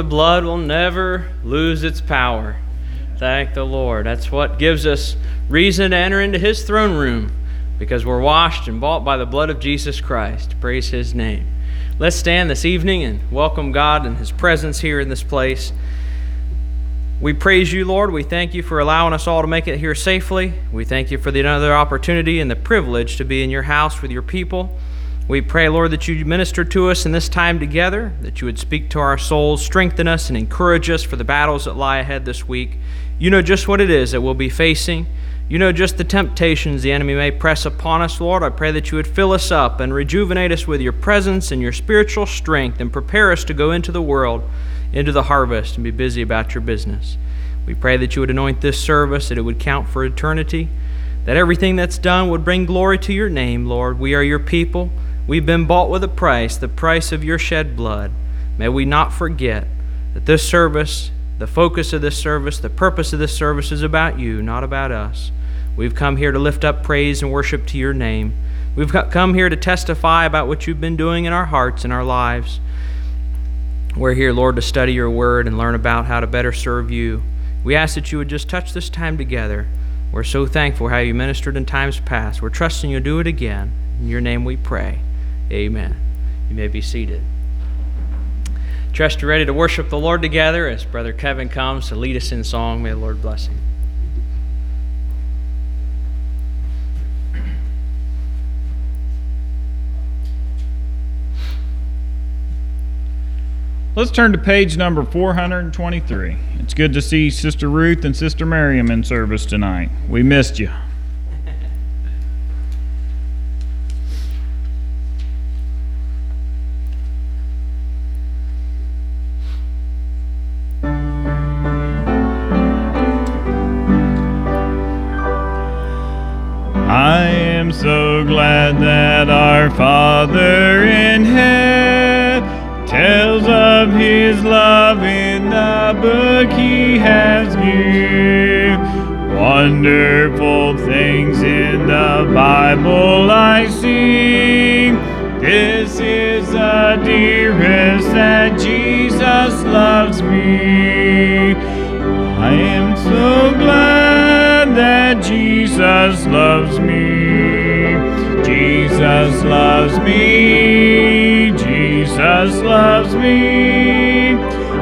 The blood will never lose its power. Thank the Lord. That's what gives us reason to enter into His throne room because we're washed and bought by the blood of Jesus Christ. Praise His name. Let's stand this evening and welcome God and His presence here in this place. We praise you, Lord. We thank you for allowing us all to make it here safely. We thank you for the another opportunity and the privilege to be in your house with your people. We pray, Lord, that you minister to us in this time together, that you would speak to our souls, strengthen us, and encourage us for the battles that lie ahead this week. You know just what it is that we'll be facing. You know just the temptations the enemy may press upon us, Lord. I pray that you would fill us up and rejuvenate us with your presence and your spiritual strength and prepare us to go into the world into the harvest and be busy about your business. We pray that you would anoint this service, that it would count for eternity, that everything that's done would bring glory to your name, Lord. We are your people. We've been bought with a price, the price of your shed blood. May we not forget that this service, the focus of this service, the purpose of this service is about you, not about us. We've come here to lift up praise and worship to your name. We've come here to testify about what you've been doing in our hearts and our lives. We're here, Lord, to study your word and learn about how to better serve you. We ask that you would just touch this time together. We're so thankful how you ministered in times past. We're trusting you'll do it again. In your name we pray. Amen. You may be seated. Trust you're ready to worship the Lord together as Brother Kevin comes to lead us in song. May the Lord bless him. Let's turn to page number 423. It's good to see Sister Ruth and Sister Miriam in service tonight. We missed you. Wonderful things in the Bible I see. This is the dearest that Jesus loves me. I am so glad that Jesus loves me. Jesus loves me. Jesus loves me.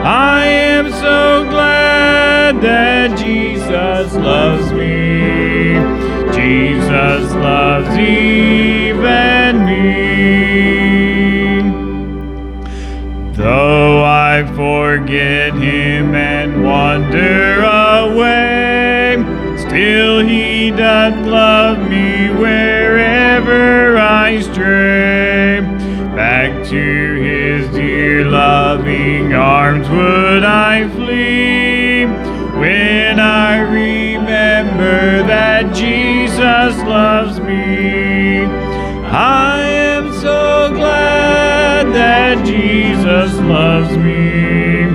I am so glad that loves me. Jesus loves even me. Though I forget him and wander away, still he doth Jesus loves me.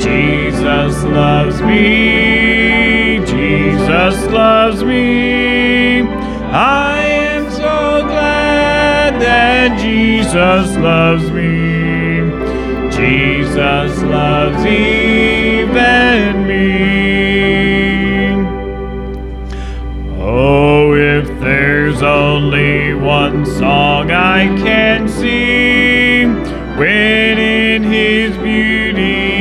Jesus loves me. Jesus loves me. I am so glad that Jesus loves me. Jesus loves even me. Oh, if there's only one song I can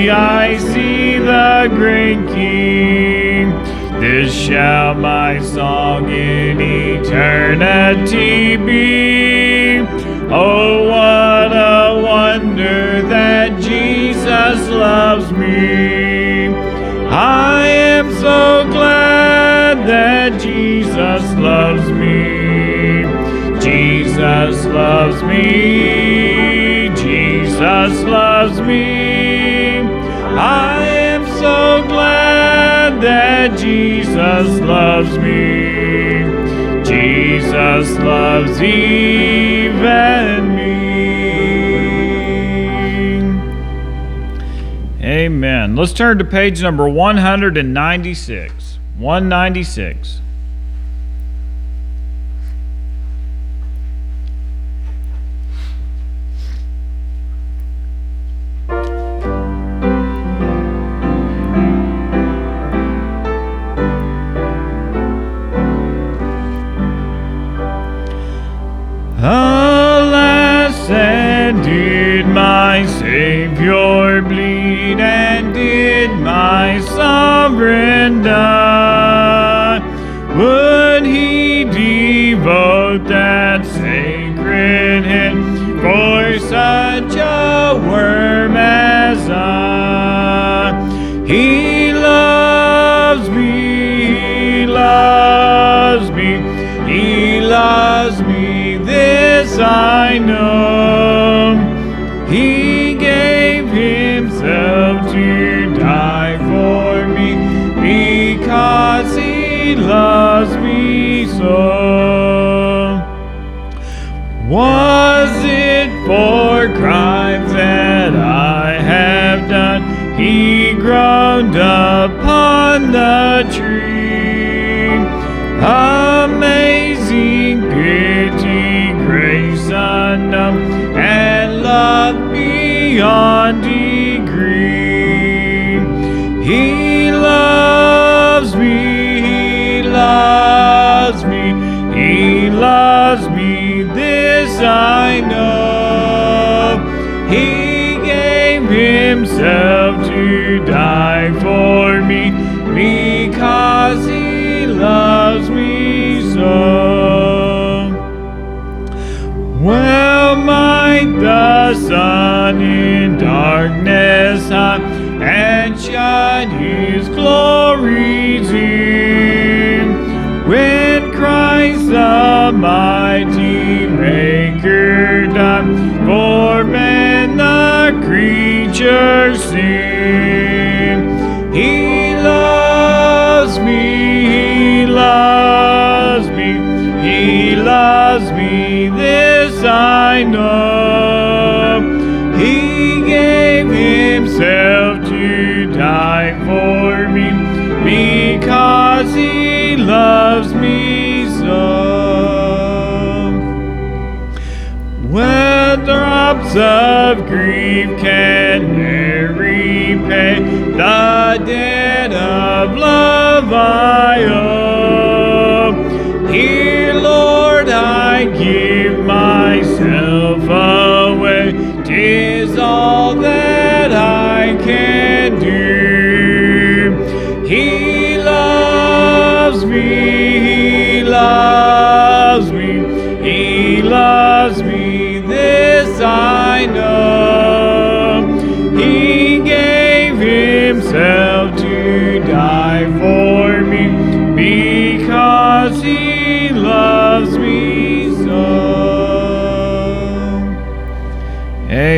I see the great King, this shall my song in eternity be. Oh, what a wonder that Jesus loves me. I am so glad that Jesus loves me. Jesus loves me. Jesus loves me. I am so glad that Jesus loves me. Jesus loves even me. Amen. Let's turn to page number 196. 196. Die for me because he loves me so. Well might the sun in darkness hide and shine his glories in. When Christ the mighty Maker died for men, the creatures sing. Loves me, he loves me, this I know. He gave himself to die for me because he loves me so. When drops of grief can ne'er repay the debt of love I owe. Lord,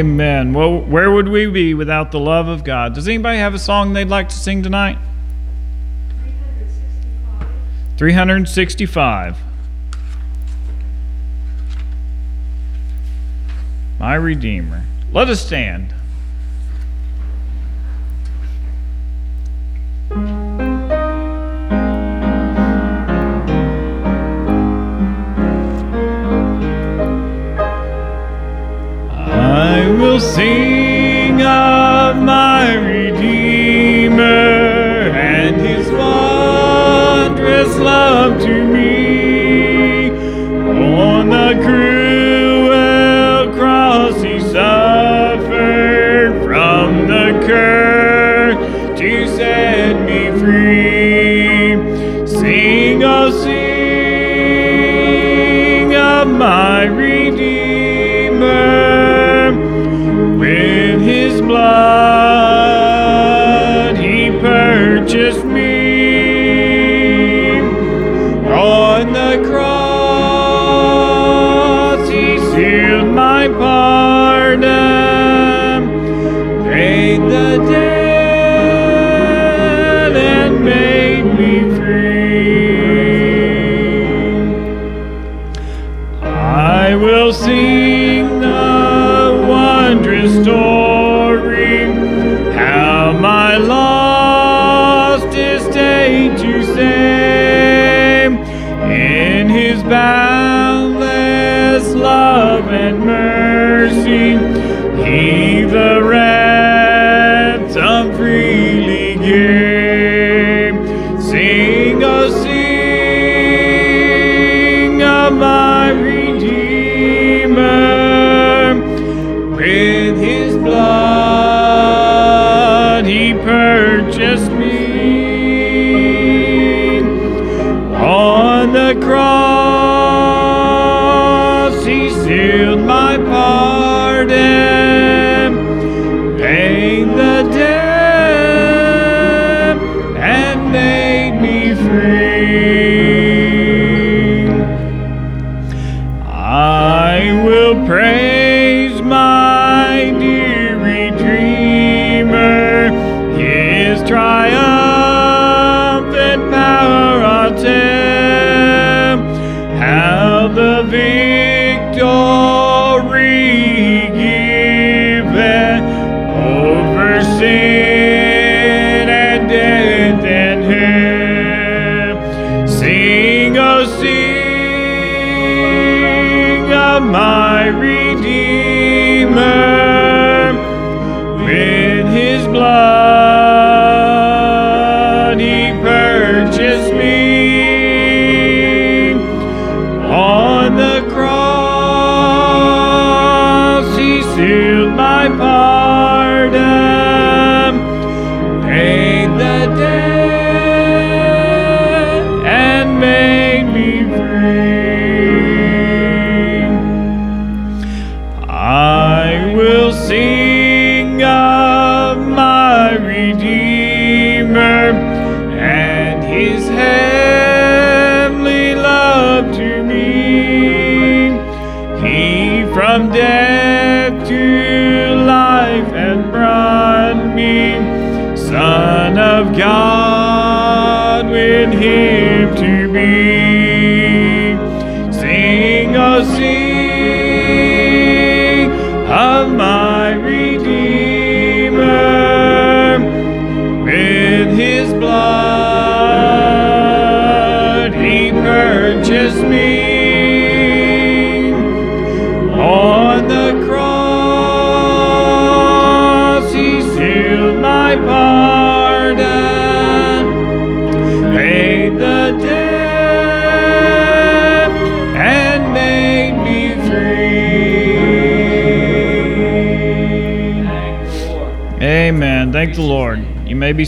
Amen. Well, where would we be without the love of God? Does anybody have a song they'd like to sing tonight? 365. 365. My Redeemer. Let us stand. Will sing of my Redeemer and his wondrous love to me. On the cruel cross he suffered from the curse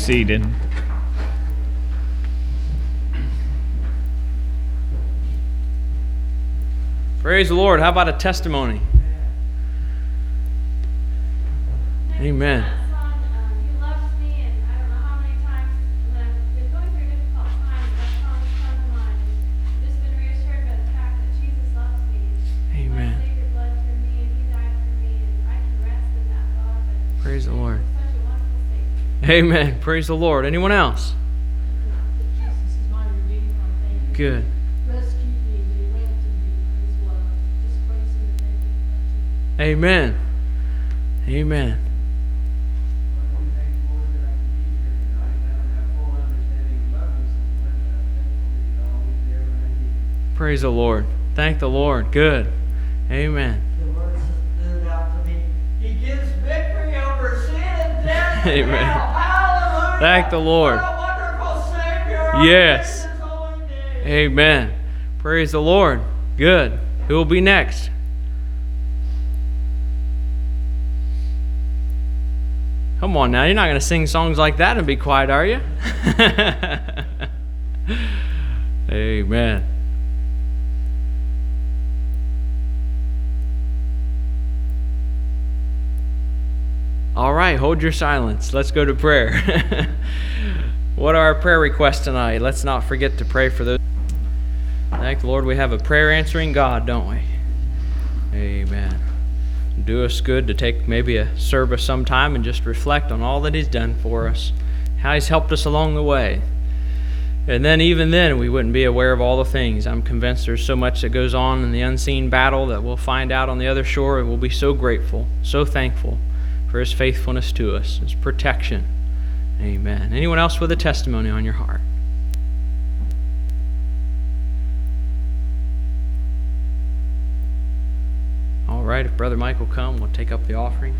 seated. Praise the Lord. How about a testimony? Amen. Amen. Praise the Lord. Anyone else? Good. Amen. Amen. Praise the Lord. Thank the Lord. Good. Amen. The words that stood out to me. He gives victory over sin and death. and Amen. Thank the Lord. Yes. Amen. Praise the Lord. Good. Who will be next? Come on now, you're not going to sing songs like that and be quiet, are you? Amen. All right, hold your silence. Let's go to prayer. what are our prayer requests tonight? Let's not forget to pray for those. Thank the Lord we have a prayer answering God, don't we? Amen. Do us good to take maybe a service sometime and just reflect on all that He's done for us, how He's helped us along the way. And then, even then, we wouldn't be aware of all the things. I'm convinced there's so much that goes on in the unseen battle that we'll find out on the other shore, and we'll be so grateful, so thankful for His faithfulness to us, His protection. Amen. Anyone else with a testimony on your heart? All right, if Brother Michael come, we'll take up the offering.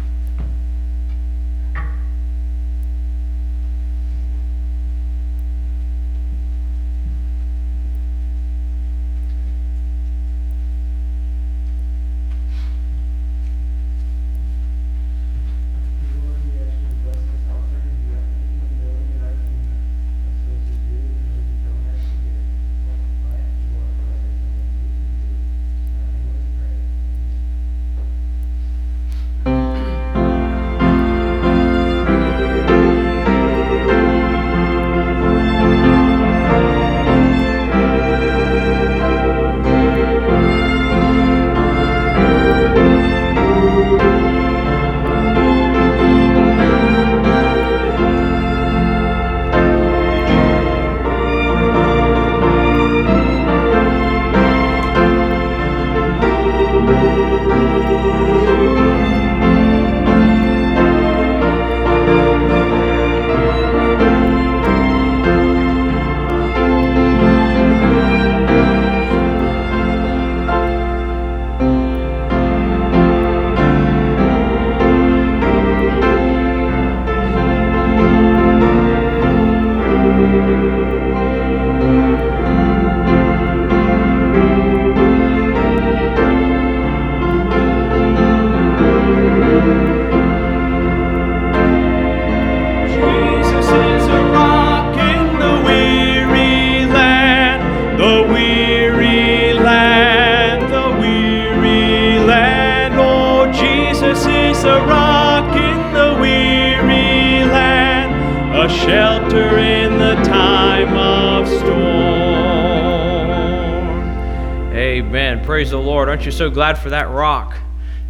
So glad for that rock?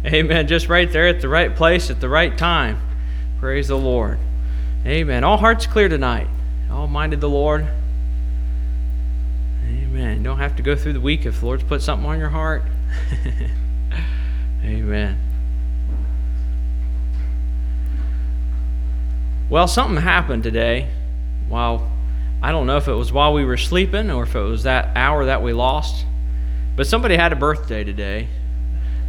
Amen. Just right there at the right place at the right time. Praise the Lord. Amen. All hearts clear tonight. All minded the Lord. Amen. Don't have to go through the week if the Lord's put something on your heart. Amen. Well, something happened today while I don't know if it was while we were sleeping or if it was that hour that we lost. But somebody had a birthday today.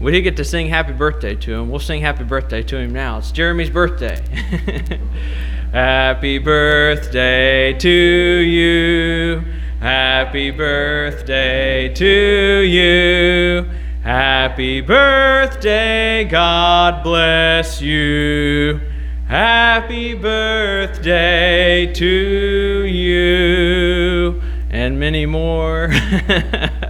We did get to sing happy birthday to him. We'll sing happy birthday to him now. It's Jeremy's birthday. happy birthday to you. Happy birthday to you. Happy birthday. God bless you. Happy birthday to you. And many more.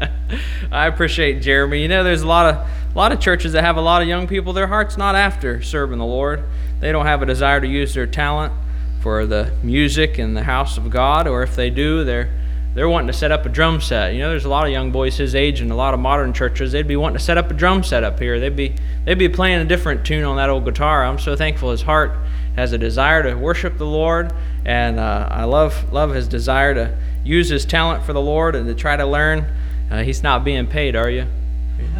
I appreciate Jeremy. You know, there's a lot of a lot of churches that have a lot of young people. Their heart's not after serving the Lord. They don't have a desire to use their talent for the music in the house of God, or if they do, they're they're wanting to set up a drum set. You know, there's a lot of young boys his age in a lot of modern churches. They'd be wanting to set up a drum set up here. They'd be they'd be playing a different tune on that old guitar. I'm so thankful his heart has a desire to worship the Lord, and uh, I love love his desire to use his talent for the Lord and to try to learn. Uh, he's not being paid, are you?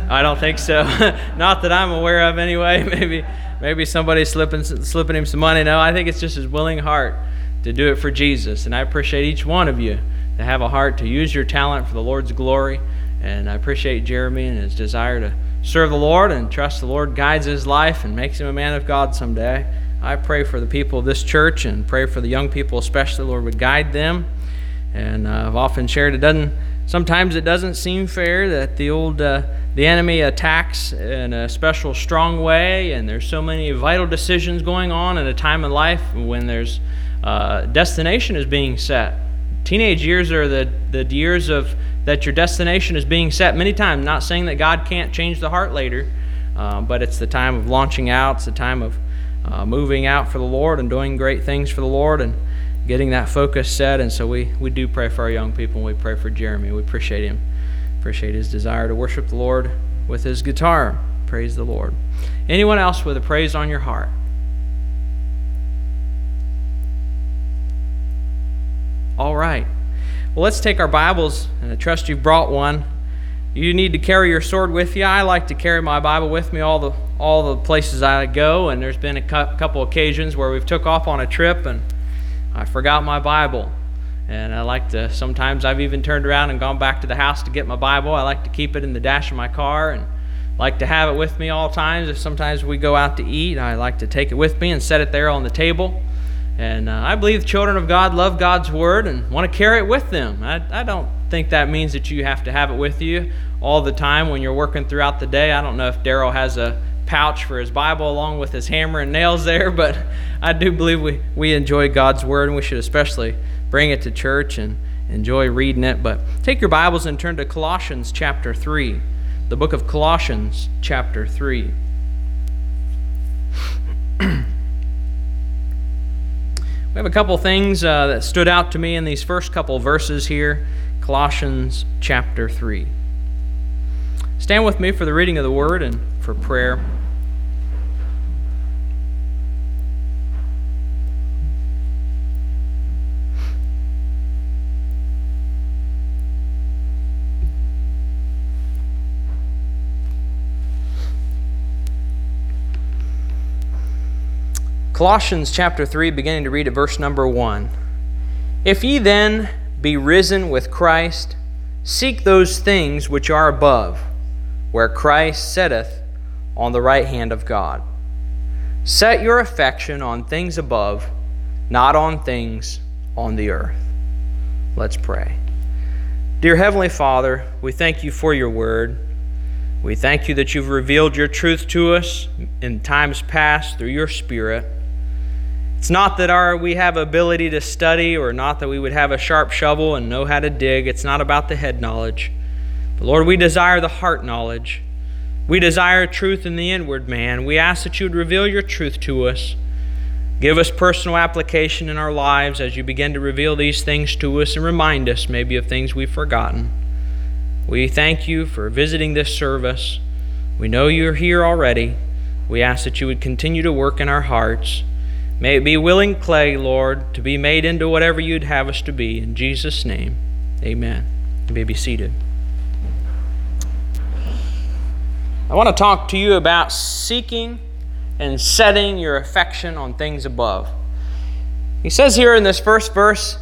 I don't think so. not that I'm aware of, anyway. Maybe maybe somebody's slipping slipping him some money. No, I think it's just his willing heart to do it for Jesus, and I appreciate each one of you to have a heart to use your talent for the Lord's glory. And I appreciate Jeremy and his desire to serve the Lord and trust the Lord guides his life and makes him a man of God someday. I pray for the people of this church and pray for the young people, especially, The Lord, would guide them. And uh, I've often shared it doesn't. Sometimes it doesn't seem fair that the old uh, the enemy attacks in a special strong way, and there's so many vital decisions going on at a time in life when there's uh, destination is being set. Teenage years are the, the years of that your destination is being set many times. Not saying that God can't change the heart later, uh, but it's the time of launching out. It's the time of uh, moving out for the Lord and doing great things for the Lord and getting that focus set. And so we, we do pray for our young people and we pray for Jeremy. We appreciate him. Appreciate his desire to worship the Lord with his guitar. Praise the Lord. Anyone else with a praise on your heart? All right. Well, let's take our Bibles, and I trust you've brought one. You need to carry your sword with you. I like to carry my Bible with me all the all the places I go, and there's been a couple occasions where we've took off on a trip and I forgot my Bible. And I like to sometimes I've even turned around and gone back to the house to get my Bible. I like to keep it in the dash of my car and like to have it with me all times. If sometimes we go out to eat, I like to take it with me and set it there on the table. And uh, I believe children of God love God's word and want to carry it with them. I, I don't think that means that you have to have it with you all the time when you're working throughout the day. I don't know if Daryl has a pouch for his Bible along with his hammer and nails there, but I do believe we, we enjoy God's word and we should especially bring it to church and enjoy reading it. But take your Bibles and turn to Colossians chapter 3, the book of Colossians chapter 3. We have a couple things uh, that stood out to me in these first couple verses here, Colossians chapter 3. Stand with me for the reading of the word and for prayer. Colossians chapter 3, beginning to read at verse number 1. If ye then be risen with Christ, seek those things which are above, where Christ sitteth on the right hand of God. Set your affection on things above, not on things on the earth. Let's pray. Dear Heavenly Father, we thank you for your word. We thank you that you've revealed your truth to us in times past through your Spirit. It's not that our we have ability to study or not that we would have a sharp shovel and know how to dig. It's not about the head knowledge. But Lord, we desire the heart knowledge. We desire truth in the inward man. We ask that you would reveal your truth to us. Give us personal application in our lives as you begin to reveal these things to us and remind us maybe of things we've forgotten. We thank you for visiting this service. We know you're here already. We ask that you would continue to work in our hearts. May it be willing clay, Lord, to be made into whatever you'd have us to be. In Jesus' name, amen. You may be seated. I want to talk to you about seeking and setting your affection on things above. He says here in this first verse,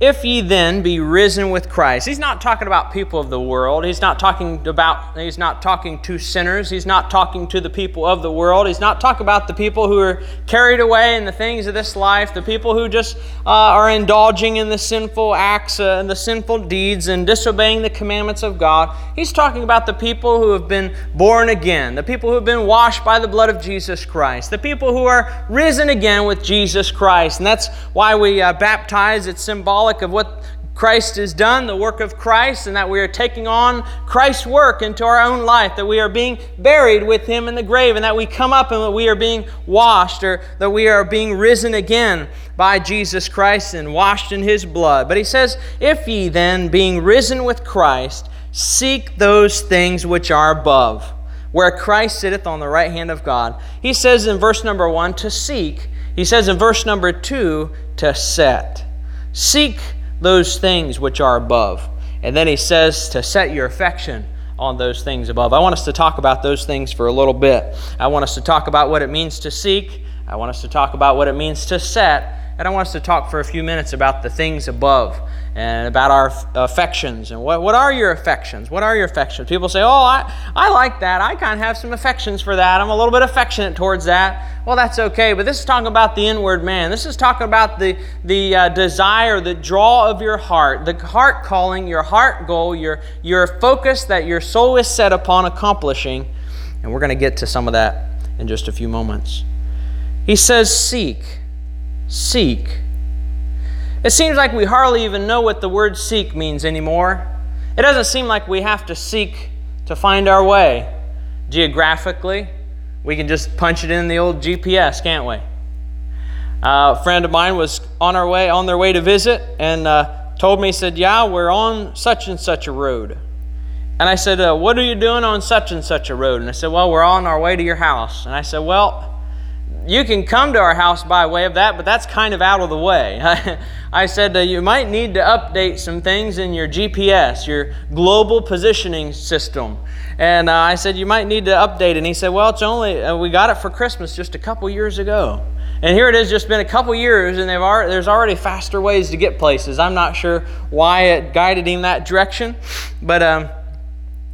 if ye then be risen with Christ. He's not talking about people of the world. He's not talking about he's not talking to sinners. He's not talking to the people of the world. He's not talking about the people who are carried away in the things of this life, the people who just uh, are indulging in the sinful acts uh, and the sinful deeds and disobeying the commandments of God. He's talking about the people who have been born again, the people who have been washed by the blood of Jesus Christ, the people who are risen again with Jesus Christ. And that's why we uh, baptize. It's symbolic of what Christ has done, the work of Christ, and that we are taking on Christ's work into our own life, that we are being buried with Him in the grave, and that we come up and that we are being washed, or that we are being risen again by Jesus Christ and washed in His blood. But He says, If ye then, being risen with Christ, seek those things which are above, where Christ sitteth on the right hand of God. He says in verse number one, to seek. He says in verse number two, to set. Seek those things which are above. And then he says to set your affection on those things above. I want us to talk about those things for a little bit. I want us to talk about what it means to seek. I want us to talk about what it means to set. And I want us to talk for a few minutes about the things above and about our affections. And what, what are your affections? What are your affections? People say, Oh, I, I like that. I kind of have some affections for that. I'm a little bit affectionate towards that. Well, that's okay. But this is talking about the inward man. This is talking about the, the uh, desire, the draw of your heart, the heart calling, your heart goal, your, your focus that your soul is set upon accomplishing. And we're going to get to some of that in just a few moments. He says, Seek seek. It seems like we hardly even know what the word seek means anymore. It doesn't seem like we have to seek to find our way. Geographically, we can just punch it in the old GPS, can't we? Uh, a friend of mine was on our way, on their way to visit, and uh, told me, said, "Yeah, we're on such and such a road." And I said, uh, "What are you doing on such and such a road?" And I said, "Well, we're on our way to your house." And I said, "Well." You can come to our house by way of that, but that's kind of out of the way. I said uh, you might need to update some things in your GPS, your global positioning system. And uh, I said you might need to update. And he said, well, it's only, uh, we got it for Christmas just a couple years ago. And here it is, just been a couple years, and already, there's already faster ways to get places. I'm not sure why it guided him that direction, but um,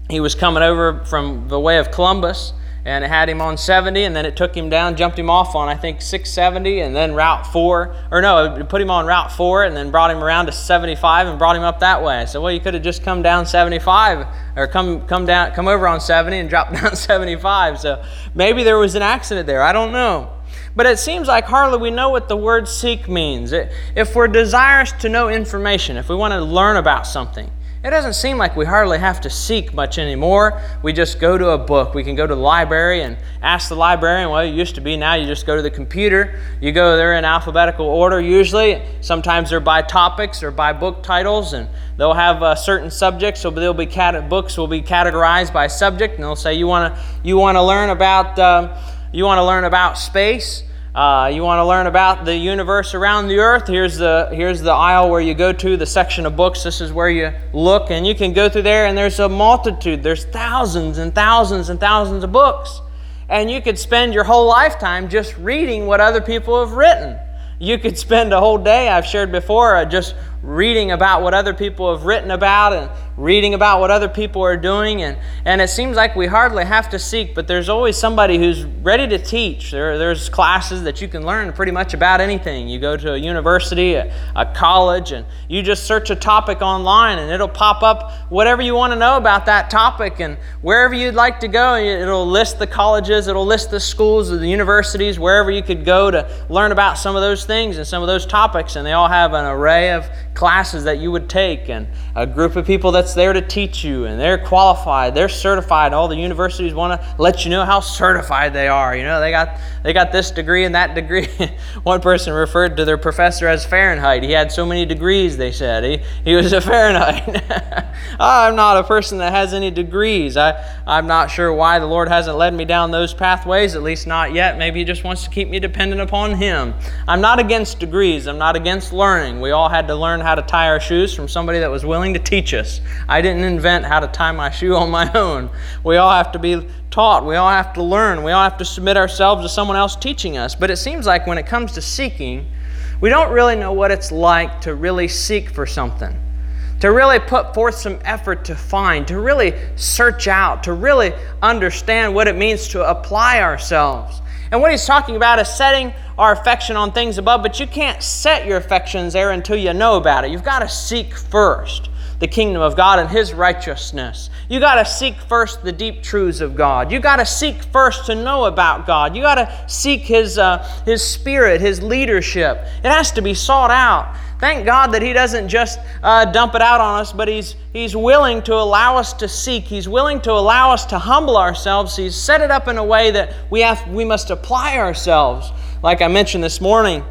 he was coming over from the way of Columbus and it had him on 70 and then it took him down jumped him off on i think 670 and then route 4 or no it put him on route 4 and then brought him around to 75 and brought him up that way. So well you could have just come down 75 or come come down come over on 70 and drop down 75 so maybe there was an accident there. I don't know. But it seems like hardly we know what the word seek means. If we're desirous to know information if we want to learn about something it doesn't seem like we hardly have to seek much anymore. We just go to a book. We can go to the library and ask the librarian. Well, it used to be now you just go to the computer. You go there in alphabetical order usually. Sometimes they're by topics or by book titles, and they'll have uh, certain subjects. So they'll be cat- books will be categorized by subject, and they'll say you want to you want to learn about uh, you want to learn about space. Uh, you want to learn about the universe around the earth? Here's the, here's the aisle where you go to, the section of books. This is where you look, and you can go through there, and there's a multitude. There's thousands and thousands and thousands of books. and you could spend your whole lifetime just reading what other people have written. You could spend a whole day, I've shared before, uh, just reading about what other people have written about and reading about what other people are doing. And, and it seems like we hardly have to seek, but there's always somebody who's ready to teach. There, there's classes that you can learn pretty much about anything. You go to a university, a, a college, and you just search a topic online, and it'll pop up whatever you want to know about that topic. And wherever you'd like to go, it'll list the colleges, it'll list the schools, the universities, wherever you could go to learn about some of those things and some of those topics. And they all have an array of classes that you would take and a group of people that's there to teach you and they're qualified they're certified. All the universities want to let you know how certified they are you know? They got they got this degree and that degree. One person referred to their professor as fahrenheit. He had so many degrees they said. He, he was a fahrenheit. Ah, I'm not a person that has any degrees. I, i'm not sure why the lord hasn't led me down those pathways at least not yet. Maybe he just wants to keep me dependent upon him. I'm not against degrees. I'm not against learning. We all had to learn how to tie our shoes from somebody that was willing to teach us. I didn't invent how to tie my shoe on my own. We all have to be taught. We all have to learn. We all have to submit ourselves to someone else teaching us. But it seems like when it comes to seeking we don't really know what it's like to really seek for something. To really put forth some effort to find, to really search out, to really understand what it means to apply ourselves. And what he's talking about is setting our affection on things above, but you can't set your affections there until you know about it. You've got to seek first the kingdom of God and His righteousness. You got to seek first the deep truths of God. You got to seek first to know about God. You got to seek His uh, His Spirit, His leadership. It has to be sought out. Thank God that He doesn't just uh, dump it out on us, but He's He's willing to allow us to seek. He's willing to allow us to humble ourselves. He's set it up in a way that we have we must apply ourselves. Like I mentioned this morning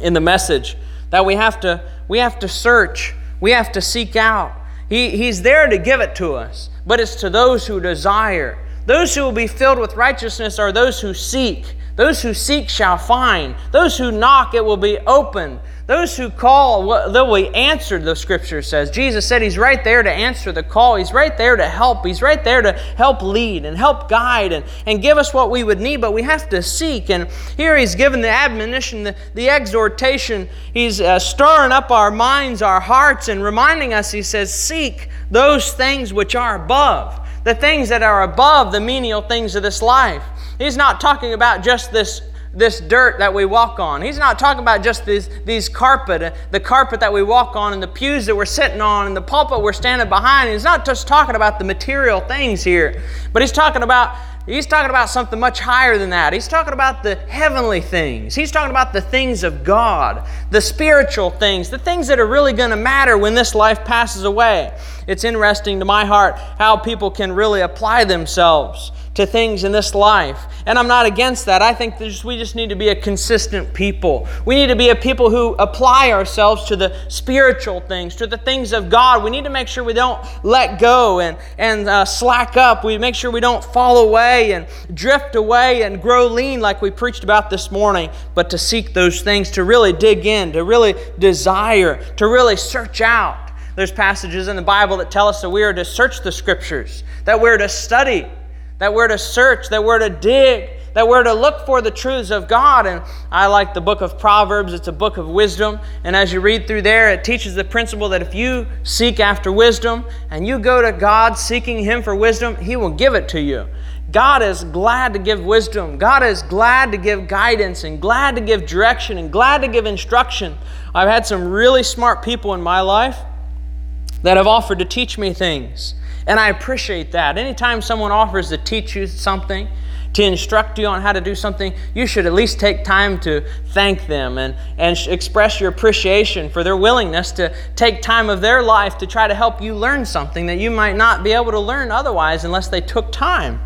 in the message, that we have to we have to search we have to seek out. He, he's there to give it to us, but it's to those who desire. Those who will be filled with righteousness are those who seek. Those who seek shall find. Those who knock, it will be open. Those who call, they'll be answered, the scripture says. Jesus said he's right there to answer the call. He's right there to help. He's right there to help lead and help guide and, and give us what we would need, but we have to seek. And here he's given the admonition, the, the exhortation. He's uh, stirring up our minds, our hearts, and reminding us, he says, Seek those things which are above, the things that are above the menial things of this life. He's not talking about just this this dirt that we walk on. He's not talking about just these, these carpet, uh, the carpet that we walk on and the pews that we're sitting on and the pulpit we're standing behind. He's not just talking about the material things here, but he's talking about He's talking about something much higher than that. He's talking about the heavenly things. He's talking about the things of God, the spiritual things, the things that are really going to matter when this life passes away. It's interesting to my heart how people can really apply themselves to things in this life. And I'm not against that. I think just, we just need to be a consistent people. We need to be a people who apply ourselves to the spiritual things, to the things of God. We need to make sure we don't let go and, and uh, slack up. We make sure we don't fall away and drift away and grow lean like we preached about this morning, but to seek those things, to really dig in, to really desire, to really search out. There's passages in the Bible that tell us that we are to search the scriptures, that we're to study, that we're to search, that we're to dig, that we're to look for the truths of God. And I like the book of Proverbs, it's a book of wisdom. And as you read through there, it teaches the principle that if you seek after wisdom and you go to God seeking Him for wisdom, He will give it to you. God is glad to give wisdom. God is glad to give guidance and glad to give direction and glad to give instruction. I've had some really smart people in my life that have offered to teach me things. And I appreciate that. Anytime someone offers to teach you something, to instruct you on how to do something, you should at least take time to thank them and, and express your appreciation for their willingness to take time of their life to try to help you learn something that you might not be able to learn otherwise unless they took time.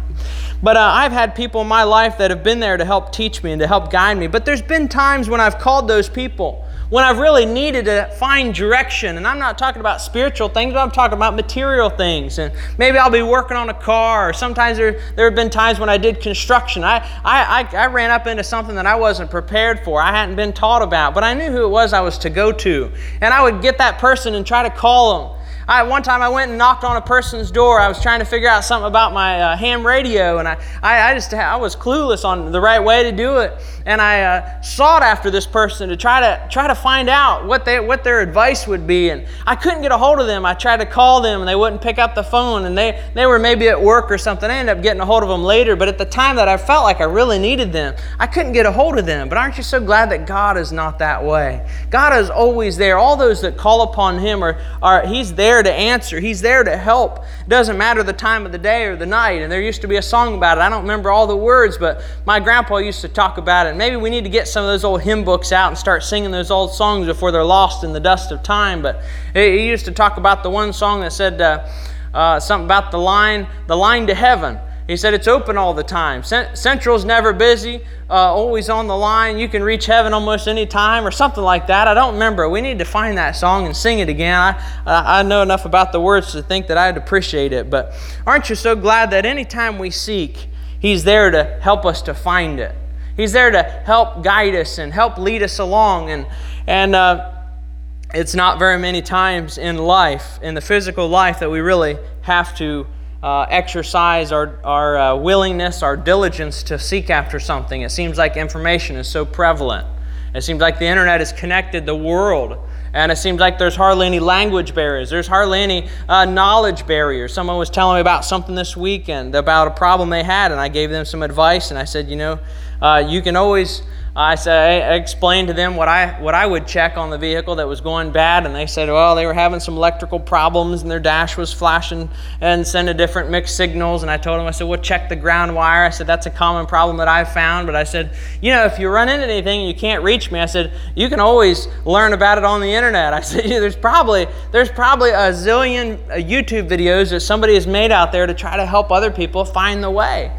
But uh, I've had people in my life that have been there to help teach me and to help guide me. But there's been times when I've called those people when I've really needed to find direction. And I'm not talking about spiritual things, but I'm talking about material things. And maybe I'll be working on a car, or sometimes there, there have been times when I did construction. I, I, I, I ran up into something that I wasn't prepared for, I hadn't been taught about, but I knew who it was I was to go to. And I would get that person and try to call them. I, one time I went and knocked on a person's door. I was trying to figure out something about my uh, ham radio, and I, I, I just I was clueless on the right way to do it. And I uh, sought after this person to try to try to find out what they what their advice would be. And I couldn't get a hold of them. I tried to call them, and they wouldn't pick up the phone. And they they were maybe at work or something. I ended up getting a hold of them later. But at the time that I felt like I really needed them, I couldn't get a hold of them. But aren't you so glad that God is not that way? God is always there. All those that call upon Him are, are He's there to answer. He's there to help. It doesn't matter the time of the day or the night. And there used to be a song about it. I don't remember all the words, but my grandpa used to talk about it. Maybe we need to get some of those old hymn books out and start singing those old songs before they're lost in the dust of time. But he used to talk about the one song that said uh, uh, something about the line, the line to heaven. He said it's open all the time. Central's never busy, uh, always on the line. You can reach heaven almost any time, or something like that. I don't remember. We need to find that song and sing it again. I, I know enough about the words to think that I'd appreciate it. But aren't you so glad that anytime we seek, He's there to help us to find it? He's there to help guide us and help lead us along. And, and uh, it's not very many times in life, in the physical life, that we really have to uh, exercise our, our uh, willingness, our diligence to seek after something. It seems like information is so prevalent. It seems like the internet has connected the world. And it seems like there's hardly any language barriers. There's hardly any uh, knowledge barriers. Someone was telling me about something this weekend about a problem they had, and I gave them some advice. And I said, you know, uh, you can always, I said, I explained to them what I, what I would check on the vehicle that was going bad, and they said, well, they were having some electrical problems, and their dash was flashing and sending different mixed signals. And I told them, I said, well, check the ground wire. I said, that's a common problem that I've found. But I said, you know, if you run into anything and you can't reach me, I said, you can always learn about it on the internet. I said, yeah, there's probably there's probably a zillion uh, YouTube videos that somebody has made out there to try to help other people find the way.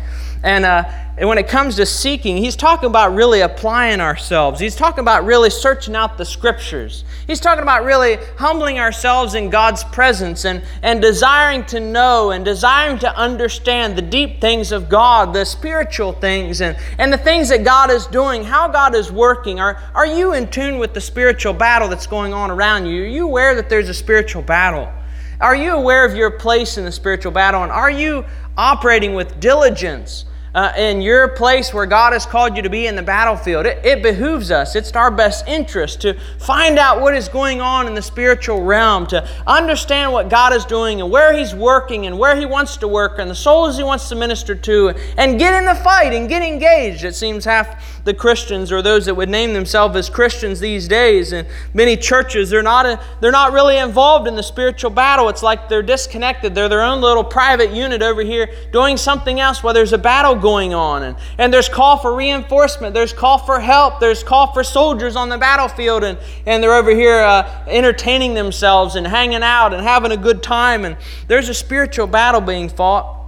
And, uh, and when it comes to seeking, he's talking about really applying ourselves. He's talking about really searching out the scriptures. He's talking about really humbling ourselves in God's presence and, and desiring to know and desiring to understand the deep things of God, the spiritual things, and, and the things that God is doing, how God is working. Are, are you in tune with the spiritual battle that's going on around you? Are you aware that there's a spiritual battle? Are you aware of your place in the spiritual battle? And are you operating with diligence? Uh, in your place where God has called you to be in the battlefield. It, it behooves us, it's our best interest to find out what is going on in the spiritual realm, to understand what God is doing and where He's working and where He wants to work and the souls He wants to minister to, and get in the fight and get engaged. It seems half the Christians or those that would name themselves as Christians these days And many churches, they're not, a, they're not really involved in the spiritual battle. It's like they're disconnected. They're their own little private unit over here doing something else while there's a battle going on. And, and there's call for reinforcement. There's call for help. There's call for soldiers on the battlefield. And, and they're over here uh, entertaining themselves and hanging out and having a good time. And there's a spiritual battle being fought.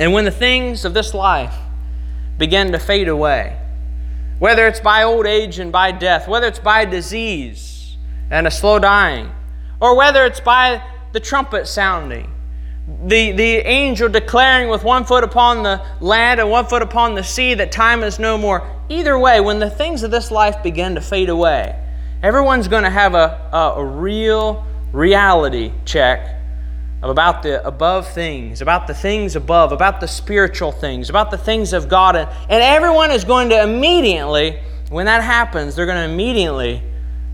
And when the things of this life begin to fade away, whether it's by old age and by death, whether it's by disease and a slow dying, or whether it's by the trumpet sounding, the, the angel declaring with one foot upon the land and one foot upon the sea that time is no more. Either way, when the things of this life begin to fade away, everyone's going to have a, a, a real reality check about the above things, about the things above, about the spiritual things, about the things of God. And, everyone is going to immediately, when that happens, they're going to immediately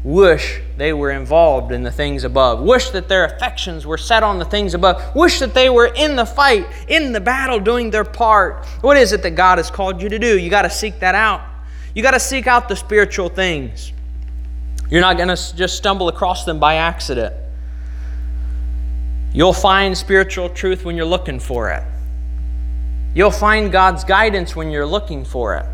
wish they were involved in the things above, wish that their affections were set on the things above, wish that they were in the fight, in the battle, doing their part. What is it that God has called you to do? You got to seek that out. You got to seek out the spiritual things. You're not going to just stumble across them by accident. You'll find spiritual truth when you're looking for it. You'll find God's guidance when you're looking for it.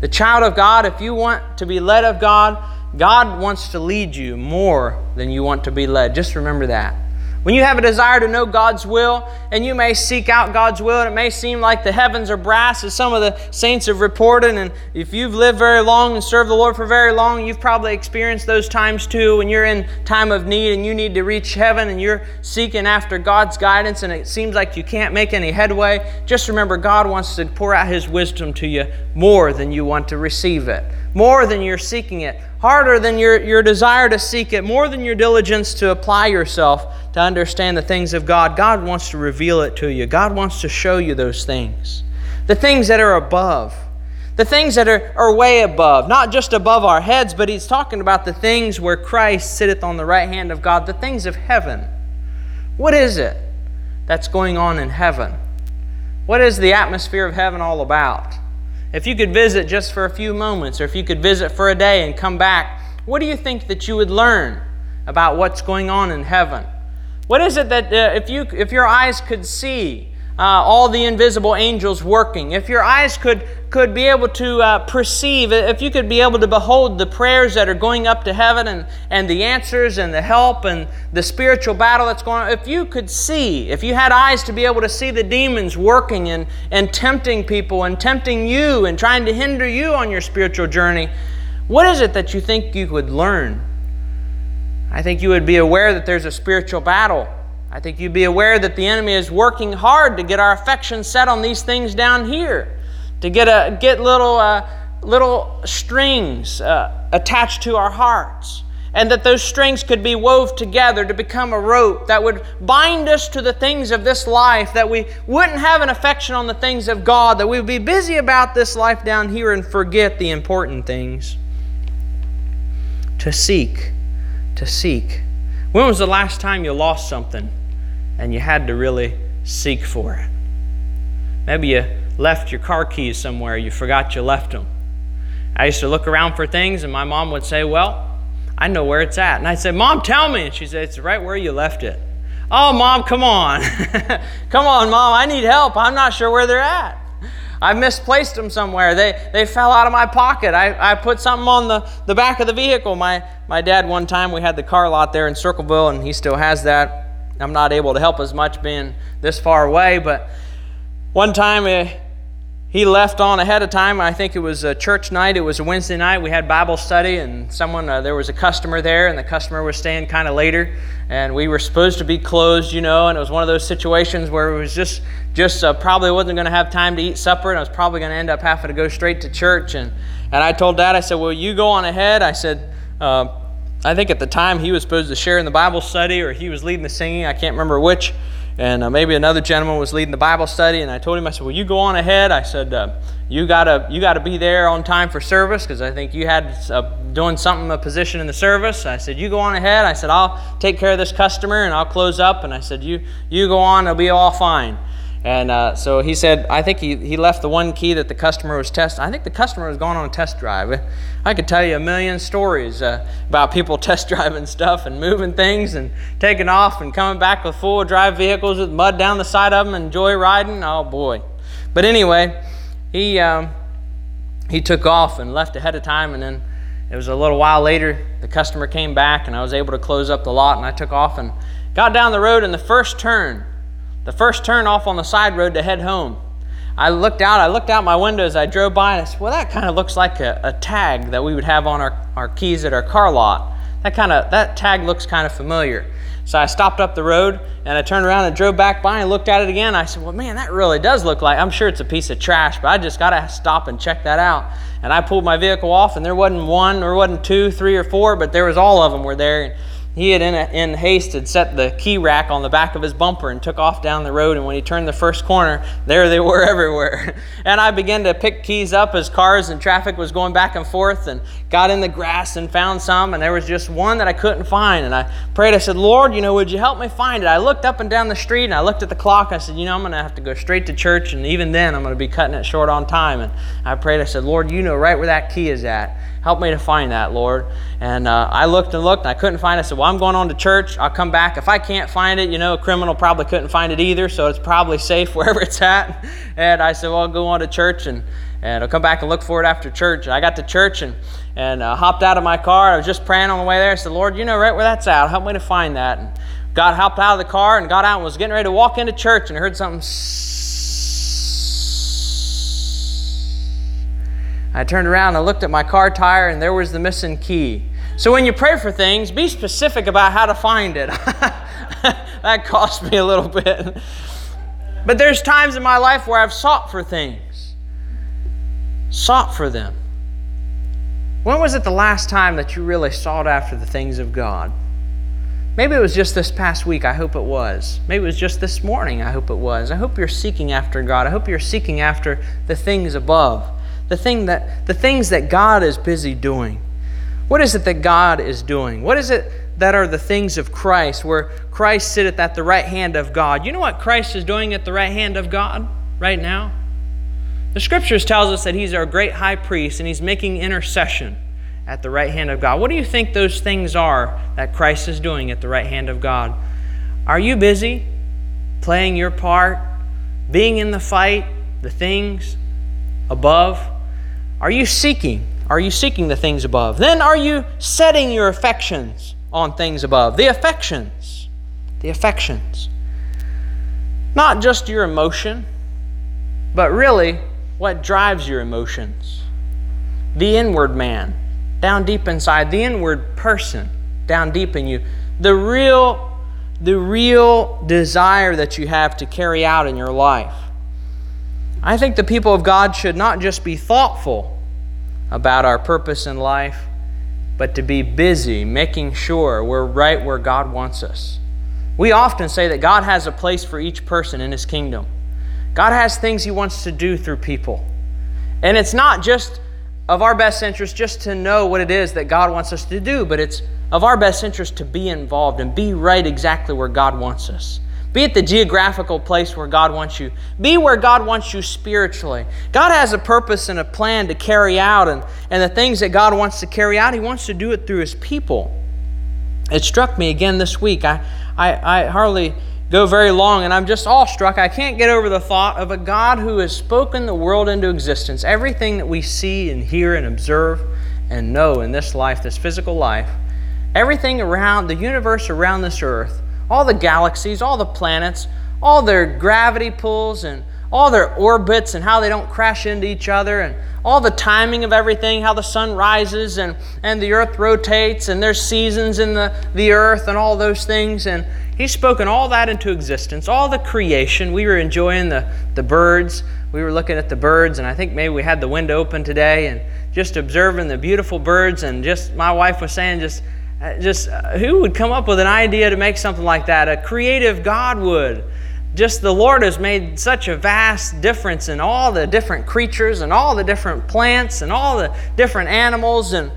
The child of God, if you want to be led of God, God wants to lead you more than you want to be led. Just remember that. When you have a desire to know God's will, and you may seek out God's will, and it may seem like the heavens are brass, as some of the saints have reported, and if you've lived very long and served the Lord for very long, you've probably experienced those times too when you're in time of need and you need to reach heaven and you're seeking after God's guidance and it seems like you can't make any headway. Just remember, God wants to pour out His wisdom to you more than you want to receive it more than you're seeking it, harder than your, your desire to seek it, more than your diligence to apply yourself to understand the things of God. God wants to reveal it to you, God wants to show you those things. The things that are above, the things that are, are way above, not just above our heads, but He's talking about the things where Christ sitteth on the right hand of God, the things of heaven. What is it that's going on in heaven? What is the atmosphere of heaven all about? If you could visit just for a few moments, or if you could visit for a day and come back, what do you think that you would learn about what's going on in heaven? What is it that uh, if you if your eyes could see uh, all the invisible angels working, if your eyes could could be able to uh, perceive, if you could be able to behold the prayers that are going up to heaven and, and the answers and the help and the spiritual battle that's going on, if you could see, if you had eyes to be able to see the demons working and, and tempting people and tempting you and trying to hinder you on your spiritual journey, what is it that you think you would learn? I think you would be aware that there's a spiritual battle. I think you'd be aware that the enemy is working hard to get our affection set on these things down here to get a get little uh, little strings uh, attached to our hearts and that those strings could be wove together to become a rope that would bind us to the things of this life that we wouldn't have an affection on the things of god that we would be busy about this life down here and forget the important things. To seek to seek. When was the last time you lost something and you had to really seek for it maybe you left your car keys somewhere, you forgot you left them. I used to look around for things, and my mom would say, Well, I know where it's at. And I said, Mom, tell me. And she said, It's right where you left it. Oh, Mom, come on. come on, Mom, I need help. I'm not sure where they're at. I misplaced them somewhere. They, they fell out of my pocket. I, I put something on the, the back of the vehicle. My, my dad, one time, we had the car lot there in Circleville, and he still has that. I'm not able to help as much being this far away, but one time, uh, he left on ahead of time. I think it was a church night. It was a Wednesday night. We had Bible study, and someone uh, there was a customer there, and the customer was staying kind of later, and we were supposed to be closed, you know. And it was one of those situations where it was just just uh, probably wasn't going to have time to eat supper, and I was probably going to end up having to go straight to church. And and I told Dad, I said, "Well, you go on ahead." I said. Uh, I think at the time he was supposed to share in the Bible study, or he was leading the singing. I can't remember which and uh, maybe another gentleman was leading the Bible study, and I told him, I said, "Well, you go on ahead." I said, uh, "You gotta, you gotta be there on time for service because I think you had uh, doing something a position in the service." I said, "You go on ahead." I said, "I'll take care of this customer and I'll close up." And I said, "You, you go on. It'll be all fine." And uh, so he said, I think he, he left the one key that the customer was testing. I think the customer was going on a test drive. I could tell you a million stories uh, about people test driving stuff and moving things and taking off and coming back with full drive vehicles with mud down the side of them and joy riding. Oh boy. But anyway, he, um, he took off and left ahead of time. And then it was a little while later, the customer came back and I was able to close up the lot and I took off and got down the road. in the first turn, the first turn off on the side road to head home. I looked out, I looked out my window as I drove by and I said, Well, that kind of looks like a, a, tag that we would have on our, our keys at our car lot. That kind of that tag looks kind of familiar. So I stopped up the road and I turned around and drove back by and looked at it again. I said, Well, man, that really does look like I'm sure it's a piece of trash, but I just gotta stop and check that out. And I pulled my vehicle off and there wasn't one, there wasn't two, three, or four, but there was all of them were there. He had, in, in haste, had set the key rack on the back of his bumper and took off down the road. And when he turned the first corner, there they were everywhere. And I began to pick keys up as cars and traffic was going back and forth and got in the grass and found some. And there was just one that I couldn't find. And I prayed, I said, Lord, you know, would you help me find it? I looked up and down the street and I looked at the clock. I said, you know, I'm going to have to go straight to church. And even then, I'm going to be cutting it short on time. And I prayed, I said, Lord, you know right where that key is at. Help me to find that, Lord. And uh, I looked and looked, and I couldn't find it. I said, Well, I'm going on to church. I'll come back. If I can't find it, you know, a criminal probably couldn't find it either, so it's probably safe wherever it's at. And I said, Well, I'll go on to church and, and I'll come back and look for it after church. And I got to church and, and uh, hopped out of my car. I was just praying on the way there. I said, Lord, you know right where that's at. Help me to find that. And God hopped out of the car and got out and was getting ready to walk into church and I heard something. I turned around and looked at my car tire, and there was the missing key. So when you pray for things, be specific about how to find it. that cost me a little bit. But there's times in my life where I've sought for things, sought for them. When was it the last time that you really sought after the things of God? Maybe it was just this past week. I hope it was. Maybe it was just this morning. I hope it was. I hope you're seeking after God. I hope you're seeking after the things above, the thing that the things that God is busy doing. What is it that God is doing? What is it that are the things of Christ, where Christ sitteth at the right hand of God? You know what Christ is doing at the right hand of God right now? The scriptures tells us that he's our great high priest and he's making intercession at the right hand of God. What do you think those things are that Christ is doing at the right hand of God? Are you busy playing your part, being in the fight, the things above? Are you seeking? Are you seeking the things above? Then are you setting your affections on things above? The affections. The affections. Not just your emotion, but really what drives your emotions. The inward man, down deep inside, the inward person, down deep in you. The real, the real desire that you have to carry out in your life. I think the people of God should not just be thoughtful about our purpose in life, but to be busy making sure we're right where God wants us. We often say that God has a place for each person in His kingdom. God has things He wants to do through people. And it's not just of our best interest just to know what it is that God wants us to do, but it's of our best interest to be involved and be right exactly where God wants us. Be at the geographical place where God wants you. Be where God wants you spiritually. God has a purpose and a plan to carry out, and, and the things that God wants to carry out, He wants to do it through His people. It struck me again this week. I, I, I hardly go very long, and I'm just awestruck. I can't get over the thought of a God who has spoken the world into existence. Everything that we see and hear and observe and know in this life, this physical life, everything around the universe around this earth, all the galaxies, all the planets, all their gravity pulls and all their orbits and how they don't crash into each other and all the timing of everything, how the sun rises and, and the earth rotates and there's seasons in the, the earth and all those things. And He's spoken all that into existence, all the creation. We were enjoying the, the birds. We were looking at the birds, and I think maybe we had the window open today and just observing the beautiful birds. And just my wife was saying, just, just uh, who would come up with an idea to make something like that? A creative God would. Just the Lord has made such a vast difference in all the different creatures and all the different plants and all the different animals and,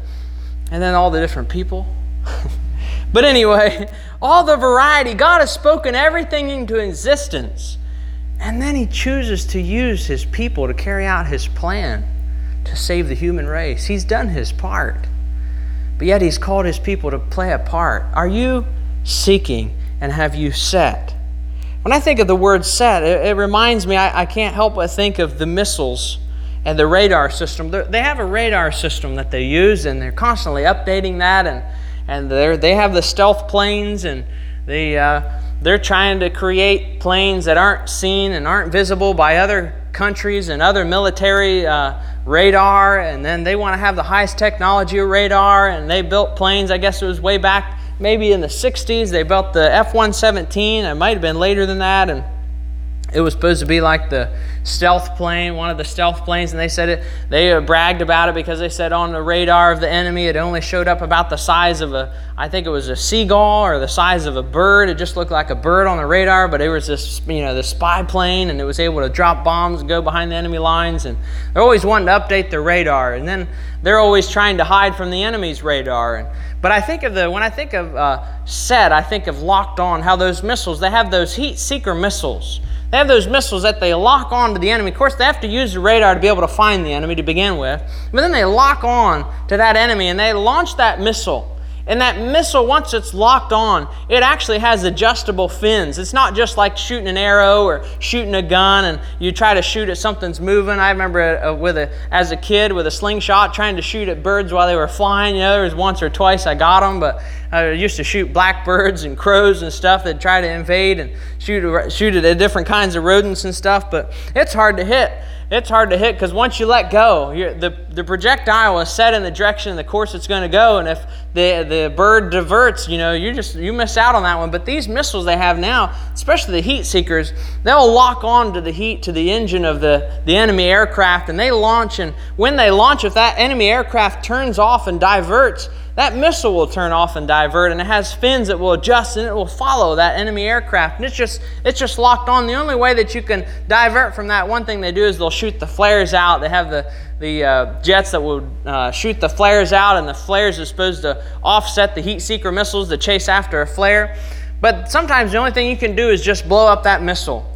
and then all the different people. but anyway, all the variety. God has spoken everything into existence. And then He chooses to use His people to carry out His plan to save the human race. He's done His part. But yet He's called His people to play a part. Are you seeking and have you set? When I think of the word set, it, it reminds me, I, I, can't help but think of the missiles and the radar system. They're, they have a radar system that they use, and they're constantly updating that and and they have the stealth planes, and they uh, they're trying to create planes that aren't seen and aren't visible by other countries and other military uh, radar, and then they want to have the highest technology of radar, and they built planes. I guess it was way back maybe in the 60s. They built the F-117. It might have been later than that, and it was supposed to be like the stealth plane, one of the stealth planes, and they said it. They uh, bragged about it because they said on the radar of the enemy it only showed up about the size of a, I think it was a seagull or the size of a bird. It just looked like a bird on the radar, but it was this, you know, the spy plane, and it was able to drop bombs and go behind the enemy lines. And they're always wanting to update their radar, and then they're always trying to hide from the enemy's radar. And but I think of the when I think of uh, SET, I think of locked on. How those missiles they have those heat seeker missiles they have those missiles that they lock on to the enemy. Of course, they have to use the radar to be able to find the enemy to begin with. But then they lock on to that enemy and they launch that missile. And that missile, once it's locked on, it actually has adjustable fins. It's not just like shooting an arrow or shooting a gun and you try to shoot at something's moving. I remember uh, with a, as a kid with a slingshot trying to shoot at birds while they were flying. You know, there was once or twice I got them, but I used to shoot blackbirds and crows and stuff that try to invade and shoot, shoot at different kinds of rodents and stuff. But it's hard to hit it's hard to hit because once you let go, the, the projectile is set in the direction the course it's going to go. And if the, the bird diverts, you know, you just you miss out on that one. But these missiles they have now, especially the heat seekers, they'll lock on to the heat to the engine of the, the enemy aircraft and they launch. And when they launch, if that enemy aircraft turns off and diverts, that missile will turn off and divert and it has fins that will adjust and it will follow that enemy aircraft. And it's just it's just locked on. The only way that you can divert from that one thing they do is they'll shoot the flares out. They have the the uh, jets that will uh, shoot the flares out and the flares are supposed to offset the heat seeker missiles that chase after a flare. But sometimes the only thing you can do is just blow up that missile.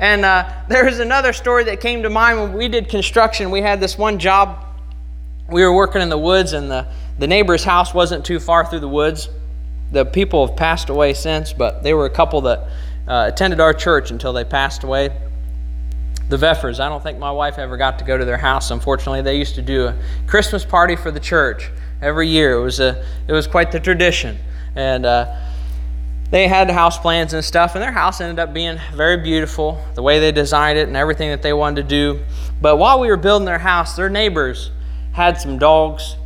And uh, there's another story that came to mind when we did construction. We had this one job we were working in the woods and the the neighbor's house wasn't too far through the woods. The people have passed away since, but they were a couple that uh, attended our church until they passed away. The Veffers, I don't think my wife ever got to go to their house, unfortunately. They used to do a Christmas party for the church every year. It was, a, it was quite the tradition. And uh, they had house plans and stuff, and their house ended up being very beautiful, the way they designed it and everything that they wanted to do. But while we were building their house, their neighbors had some dogs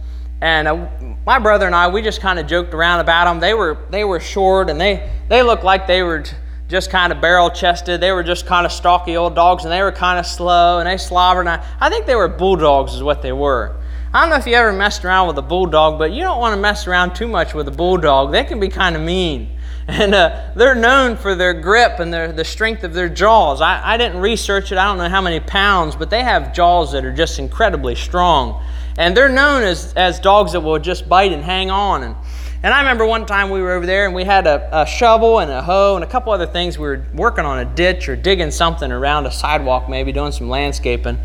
and uh, my brother and I, we just kind of joked around about them. They were they were short, and they they looked like they were just kind of barrel chested. They were just kind of stocky old dogs, and they were kind of slow, and they slobbered. And I, I think they were bulldogs, is what they were. I don't know if you ever messed around with a bulldog, but you don't want to mess around too much with a bulldog. They can be kind of mean. And uh, they're known for their grip and their, the strength of their jaws. I, I didn't research it, I don't know how many pounds, but they have jaws that are just incredibly strong. And they're known as, as dogs that will just bite and hang on. And, and I remember one time we were over there and we had a, a shovel and a hoe and a couple other things. We were working on a ditch or digging something around a sidewalk, maybe doing some landscaping.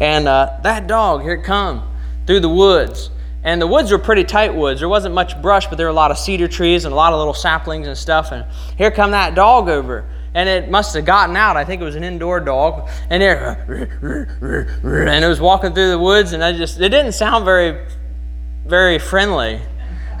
And uh, that dog, here it come through the woods. And the woods were pretty tight woods. There wasn't much brush, but there were a lot of cedar trees and a lot of little saplings and stuff. And here come that dog over and it must have gotten out. I think it was an indoor dog, and it and it was walking through the woods, and I just it didn't sound very, very friendly.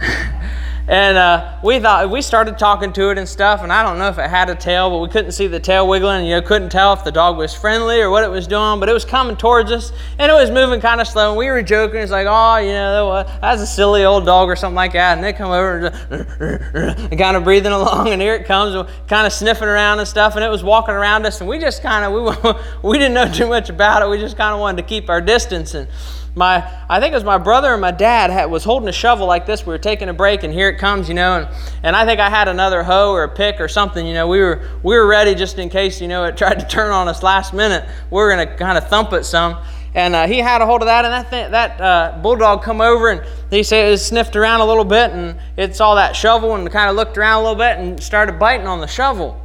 And uh, we thought we started talking to it and stuff, and I don't know if it had a tail, but we couldn't see the tail wiggling. And, you know, couldn't tell if the dog was friendly or what it was doing, but it was coming towards us, and it was moving kind of slow. And we were joking. It's like, oh, you know, that's a silly old dog or something like that. And they come over and, just, and kind of breathing along, and here it comes, kind of sniffing around and stuff. And it was walking around us, and we just kind of we we didn't know too much about it. We just kind of wanted to keep our distance and my I think it was my brother and my dad had, was holding a shovel like this. We were taking a break, and here it comes, you know. And, and I think I had another hoe or a pick or something, you know. We were we were ready just in case, you know, it tried to turn on us last minute. We were gonna kind of thump it some. And uh, he had a hold of that, and that that uh, bulldog come over, and he said it sniffed around a little bit, and it saw that shovel, and kind of looked around a little bit, and started biting on the shovel.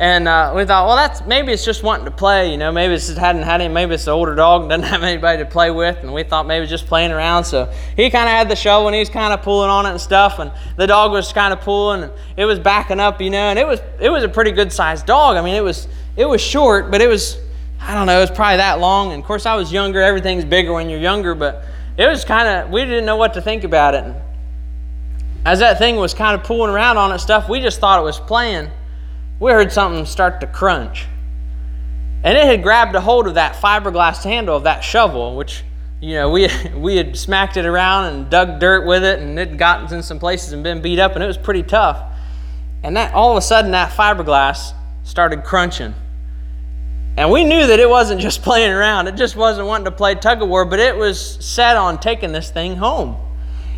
And uh, we thought, well, that's maybe it's just wanting to play, you know. Maybe it's just hadn't had any. Maybe it's an older dog and doesn't have anybody to play with. And we thought maybe just playing around. So he kind of had the show and he was kind of pulling on it and stuff. And the dog was kind of pulling and it was backing up, you know. And it was it was a pretty good sized dog. I mean, it was it was short, but it was I don't know, it was probably that long. And of course, I was younger. Everything's bigger when you're younger, but it was kind of we didn't know what to think about it. And as that thing was kind of pulling around on it stuff, we just thought it was playing we heard something start to crunch. And it had grabbed a hold of that fiberglass handle of that shovel, which, you know, we, we had smacked it around and dug dirt with it, and it gotten in some places and been beat up, and it was pretty tough. And that all of a sudden, that fiberglass started crunching. And we knew that it wasn't just playing around, it just wasn't wanting to play tug of war, but it was set on taking this thing home.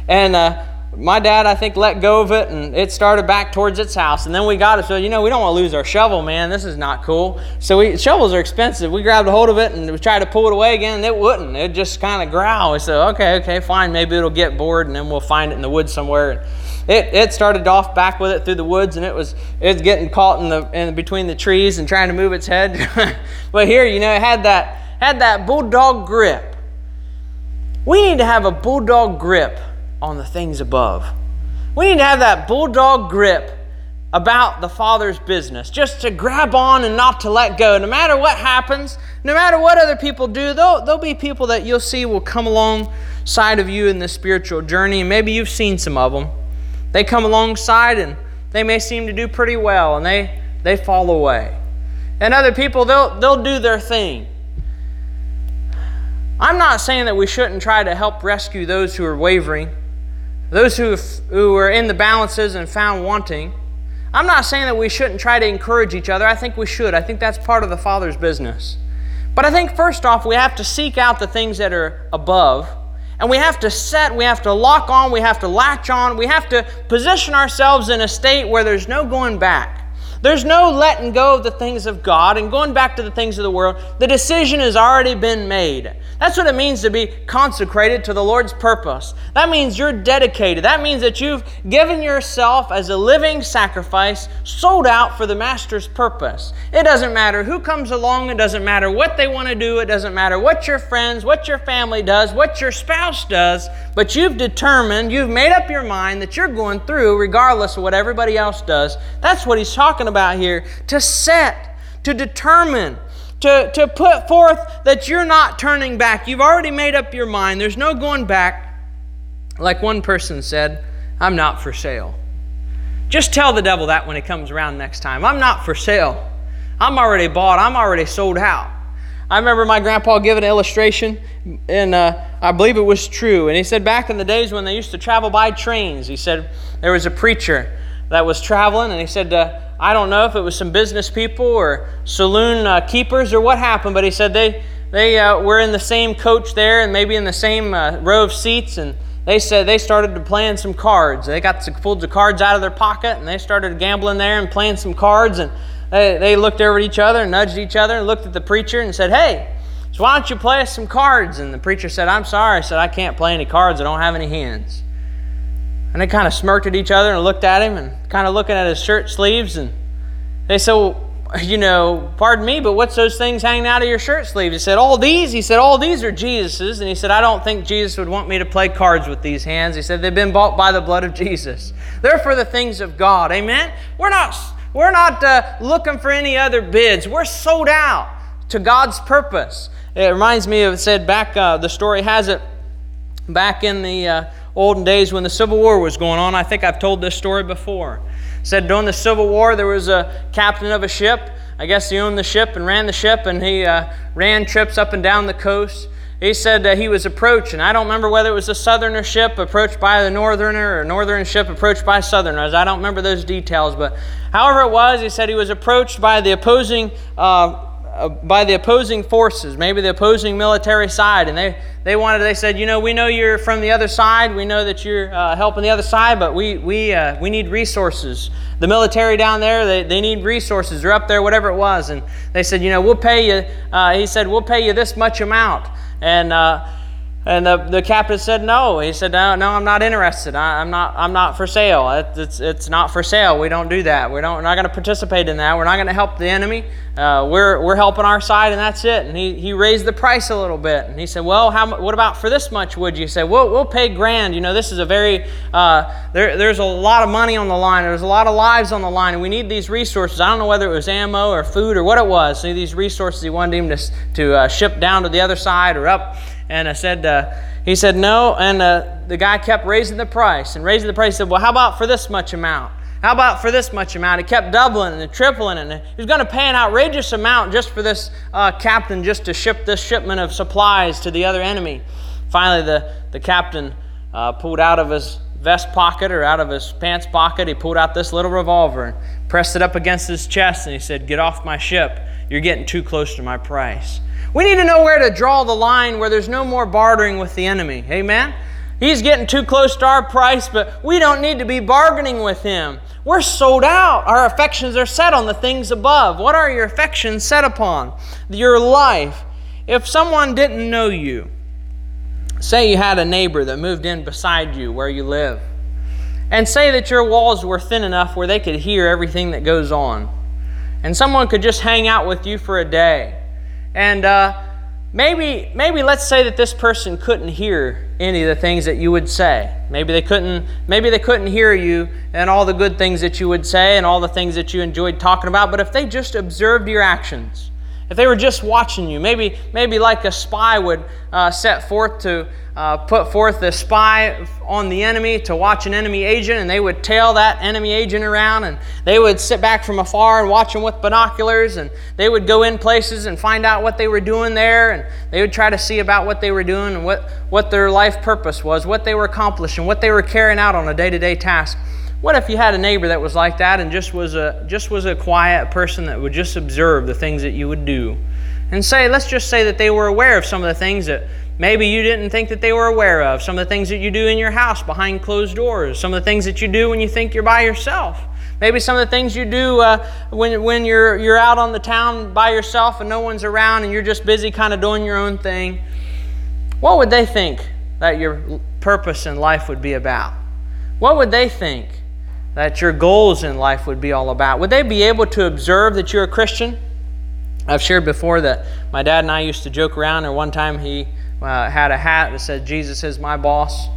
And uh, my dad, I think, let go of it and it started back towards its house. And then we got it. So, you know, we don't want to lose our shovel, man. This is not cool. So, we, shovels are expensive. We grabbed a hold of it and we tried to pull it away again and it wouldn't. It just kind of growl. We said, okay, okay, fine. Maybe it'll get bored and then we'll find it in the woods somewhere. It, it started off back with it through the woods and it was it's getting caught in the in between the trees and trying to move its head. but here, you know, it had that had that bulldog grip. We need to have a bulldog grip on the things above. We need to have that bulldog grip about the Father's business, just to grab on and not to let go. No matter what happens, no matter what other people do, there'll, there'll be people that you'll see will come alongside of you in the spiritual journey. And maybe you've seen some of them. They come alongside and they may seem to do pretty well and they, they fall away. And other people, they'll, they'll do their thing. I'm not saying that we shouldn't try to help rescue those who are wavering, those who, who are in the balances and found wanting. I'm not saying that we shouldn't try to encourage each other. I think we should. I think that's part of the Father's business. But I think first off, we have to seek out the things that are above. And we have to set, we have to lock on, we have to latch on, we have to position ourselves in a state where there's no going back. There's no letting go of the things of God and going back to the things of the world. The decision has already been made. That's what it means to be consecrated to the Lord's purpose. That means you're dedicated. That means that you've given yourself as a living sacrifice, sold out for the Master's purpose. It doesn't matter who comes along, it doesn't matter what they want to do, it doesn't matter what your friends, what your family does, what your spouse does, but you've determined, you've made up your mind that you're going through regardless of what everybody else does. That's what he's talking about here. To set, to determine to, to put forth that you're not turning back. You've already made up your mind. There's no going back. Like one person said, I'm not for sale. Just tell the devil that when he comes around next time. I'm not for sale. I'm already bought. I'm already sold out. I remember my grandpa giving an illustration, and uh, I believe it was true. And he said back in the days when they used to travel by trains, he said there was a preacher that was traveling, and he said, uh, I don't know if it was some business people or saloon uh, keepers or what happened, but he said they, they uh, were in the same coach there and maybe in the same uh, row of seats, and they said they started to playing some cards. They got some, pulled the cards out of their pocket and they started gambling there and playing some cards, and they, they looked over at each other and nudged each other and looked at the preacher and said, Hey, so why don't you play us some cards? And the preacher said, I'm sorry. I said, I can't play any cards. I don't have any hands. And they kind of smirked at each other and looked at him and kind of looking at his shirt sleeves. And they said, well, you know, pardon me, but what's those things hanging out of your shirt sleeves? He said, all these. He said, all these are Jesus's. And he said, I don't think Jesus would want me to play cards with these hands. He said, they've been bought by the blood of Jesus. They're for the things of God. Amen? We're not, we're not uh, looking for any other bids. We're sold out to God's purpose. It reminds me of, it said back, uh, the story has it, back in the uh, olden days when the Civil War was going on. I think I've told this story before. said during the Civil War, there was a captain of a ship. I guess he owned the ship and ran the ship, and he uh, ran trips up and down the coast. He said that he was approached, and I don't remember whether it was a southerner ship approached by the northerner or a northern ship approached by southerners. I don't remember those details, but however it was, he said he was approached by the opposing uh, uh, by the opposing forces, maybe the opposing military side, and they, they wanted, they said, you know, we know you're from the other side, we know that you're uh, helping the other side, but we, we, uh, we need resources. The military down there, they, they need resources. They're up there, whatever it was. And they said, you know, we'll pay you, uh, he said, we'll pay you this much amount. And, uh, and the, the captain said no. He said, no, no, I'm not interested. I, am not, I'm not for sale. It, it's, it's not for sale. We don't do that. We don't, we're not going to participate in that. We're not going to help the enemy. Uh, we're, we're helping our side, and that's it. And he, he raised the price a little bit. And he said, well, how, what about for this much, would you? Said, well, we'll pay grand. You know, this is a very, uh, there, there's a lot of money on the line. There's a lot of lives on the line, and we need these resources. I don't know whether it was ammo or food or what it was. These resources he wanted him to, to uh, ship down to the other side or up. And I said, uh, he said, no. And uh, the guy kept raising the price and raising the price. He said, well, how about for this much amount? How about for this much amount? He kept doubling and tripling, and he was going to pay an outrageous amount just for this uh, captain just to ship this shipment of supplies to the other enemy. Finally, the, the captain uh, pulled out of his vest pocket or out of his pants pocket, he pulled out this little revolver and pressed it up against his chest, and he said, Get off my ship. You're getting too close to my price. We need to know where to draw the line where there's no more bartering with the enemy. Amen? He's getting too close to our price, but we don't need to be bargaining with him. We're sold out. Our affections are set on the things above. What are your affections set upon? Your life. If someone didn't know you, say you had a neighbor that moved in beside you where you live, and say that your walls were thin enough where they could hear everything that goes on, and someone could just hang out with you for a day and uh, maybe, maybe let's say that this person couldn't hear any of the things that you would say. Maybe they couldn't, maybe they couldn't hear you and all the good things that you would say and all the things that you enjoyed talking about. But if they just observed your actions, if they were just watching you, maybe, maybe like a spy would uh, set forth to uh, put forth the spy on the enemy to watch an enemy agent, and they would tail that enemy agent around, and they would sit back from afar and watch them with binoculars, and they would go in places and find out what they were doing there, and they would try to see about what they were doing and what, what their life purpose was, what they were accomplishing, what they were carrying out on a day to day task. What if you had a neighbor that was like that and just was a just was a quiet person that would just observe the things that you would do? And say, let's just say that they were aware of some of the things that maybe you didn't think that they were aware of, some of the things that you do in your house behind closed doors, some of the things that you do when you think you're by yourself. Maybe some of the things you do uh, when, when you're, you're out on the town by yourself and no one's around and you're just busy kind of doing your own thing. What would they think that your purpose in life would be about? What would they think that your goals in life would be all about? Would they be able to observe that you're a Christian? I've shared before that my dad and I used to joke around, and one time he uh, had a hat that said, Jesus is my boss.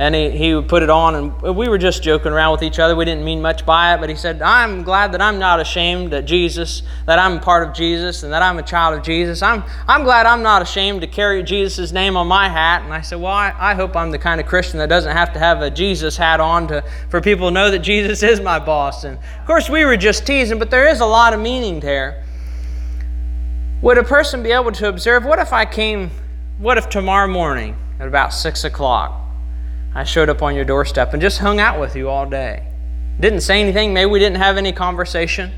And he, he would put it on, and we were just joking around with each other. We didn't mean much by it, but he said, I'm glad that I'm not ashamed that Jesus, that I'm part of Jesus, and that I'm a child of Jesus. I'm, I'm glad I'm not ashamed to carry Jesus' name on my hat. And I said, Well, I, I hope I'm the kind of Christian that doesn't have to have a Jesus hat on to, for people to know that Jesus is my boss. And of course, we were just teasing, but there is a lot of meaning there. Would a person be able to observe, what if I came, what if tomorrow morning at about 6 o'clock, I showed up on your doorstep and just hung out with you all day? Didn't say anything, maybe we didn't have any conversation.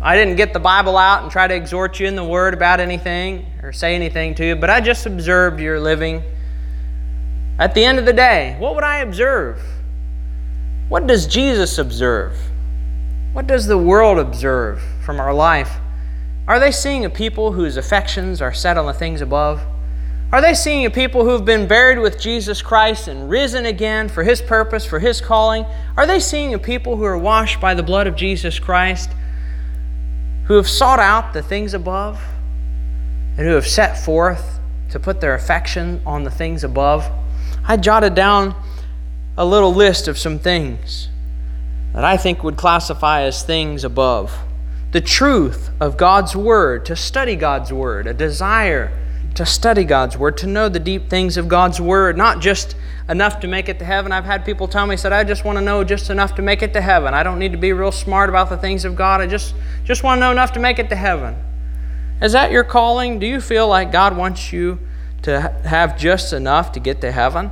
I didn't get the Bible out and try to exhort you in the Word about anything or say anything to you, but I just observed your living. At the end of the day, what would I observe? What does Jesus observe? What does the world observe from our life? Are they seeing a people whose affections are set on the things above? Are they seeing a people who have been buried with Jesus Christ and risen again for His purpose, for His calling? Are they seeing a people who are washed by the blood of Jesus Christ, who have sought out the things above, and who have set forth to put their affection on the things above? I jotted down a little list of some things that I think would classify as things above the truth of God's Word, to study God's Word, a desire to study God's Word, to know the deep things of God's Word, not just enough to make it to heaven. I've had people tell me, said, I just want to know just enough to make it to heaven. I don't need to be real smart about the things of God. I just, just want to know enough to make it to heaven. Is that your calling? Do you feel like God wants you to have just enough to get to heaven?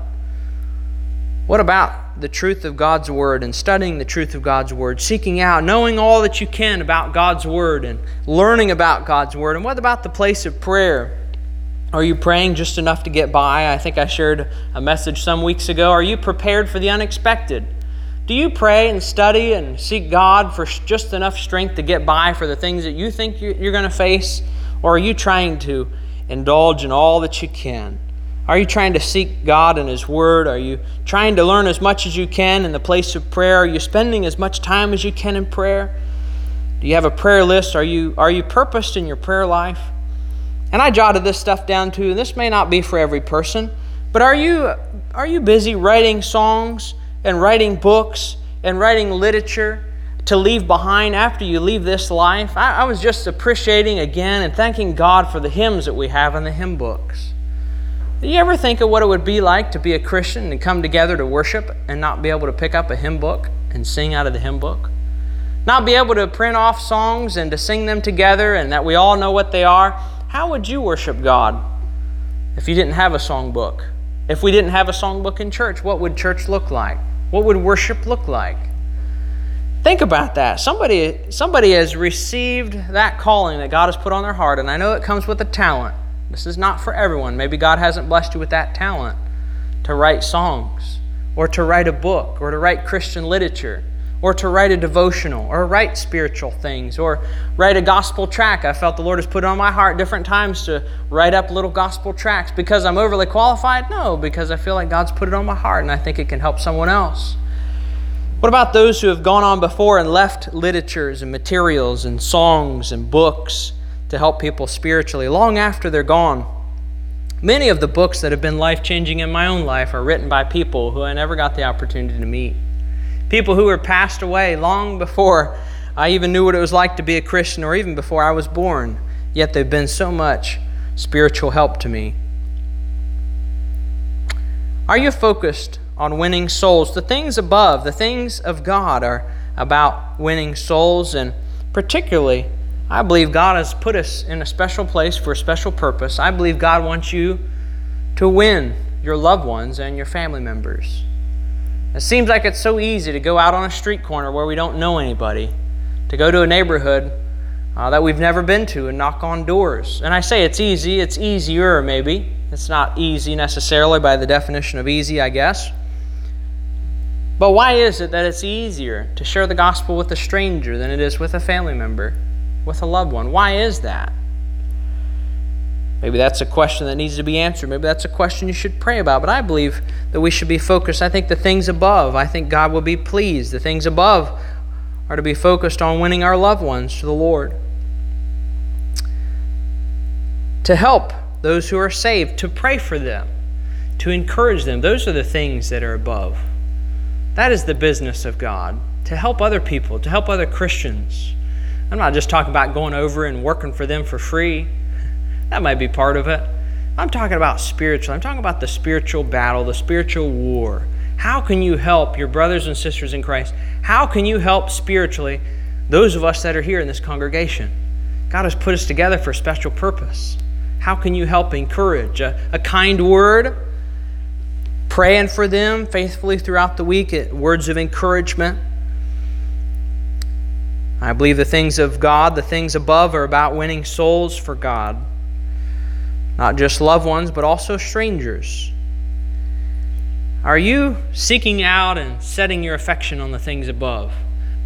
What about the truth of God's Word and studying the truth of God's Word, seeking out, knowing all that you can about God's Word and learning about God's Word? And what about the place of prayer? Are you praying just enough to get by? I think I shared a message some weeks ago. Are you prepared for the unexpected? Do you pray and study and seek God for just enough strength to get by for the things that you think you're going to face? Or are you trying to indulge in all that you can? Are you trying to seek God and His Word? Are you trying to learn as much as you can in the place of prayer? Are you spending as much time as you can in prayer? Do you have a prayer list? Are you, are you purposed in your prayer life? And I jotted this stuff down too, and this may not be for every person, but are you, are you busy writing songs and writing books and writing literature to leave behind after you leave this life? I, I was just appreciating again and thanking God for the hymns that we have in the hymn books. Do you ever think of what it would be like to be a Christian and come together to worship and not be able to pick up a hymn book and sing out of the hymn book? Not be able to print off songs and to sing them together and that we all know what they are? How would you worship God if you didn't have a songbook? If we didn't have a songbook in church, what would church look like? What would worship look like? Think about that. Somebody, somebody has received that calling that God has put on their heart, and I know it comes with a talent. This is not for everyone. Maybe God hasn't blessed you with that talent to write songs, or to write a book, or to write Christian literature, or to write a devotional, or write spiritual things, or write a gospel tract. I felt the Lord has put it on my heart different times to write up little gospel tracts. Because I'm overly qualified? No, because I feel like God's put it on my heart and I think it can help someone else. What about those who have gone on before and left literatures and materials and songs and books to help people spiritually long after they're gone? Many of the books that have been life changing in my own life are written by people who I never got the opportunity to meet. People who were passed away long before I even knew what it was like to be a Christian or even before I was born. yet they've been so much spiritual help to me. Are you focused on winning souls? The things above, the things of God, are about winning souls, and particularly, I believe God has put us in a special place for a special purpose. I believe God wants you to win your loved ones and your family members. It seems like it's so easy to go out on a street corner where we don't know anybody, to go to a neighborhood uh, that we've never been to and knock on doors. And I say it's easy, it's easier maybe. It's not easy necessarily by the definition of easy, I guess. But why is it that it's easier to share the gospel with a stranger than it is with a family member, with a loved one? Why is that? Maybe that's a question that needs to be answered. Maybe that's a question you should pray about. But I believe that we should be focused. I think the things above, I think God will be pleased. The things above are to be focused on winning our loved ones to the Lord. To help those who are saved, to pray for them, to encourage them. Those are the things that are above. That is the business of God, to help other people, to help other Christians. I'm not just talking about going over and working for them for free. That might be part of it. I'm talking about spiritual. I'm talking about the spiritual battle, the spiritual war. How can you help your brothers and sisters in Christ? How can you help spiritually those of us that are here in this congregation? God has put us together for a special purpose. How can you help encourage? A, a kind word, praying for them faithfully throughout the week, words of encouragement. I believe the things of God, the things above, are about winning souls for God. Not just loved ones, but also strangers. Are you seeking out and setting your affection on the things above?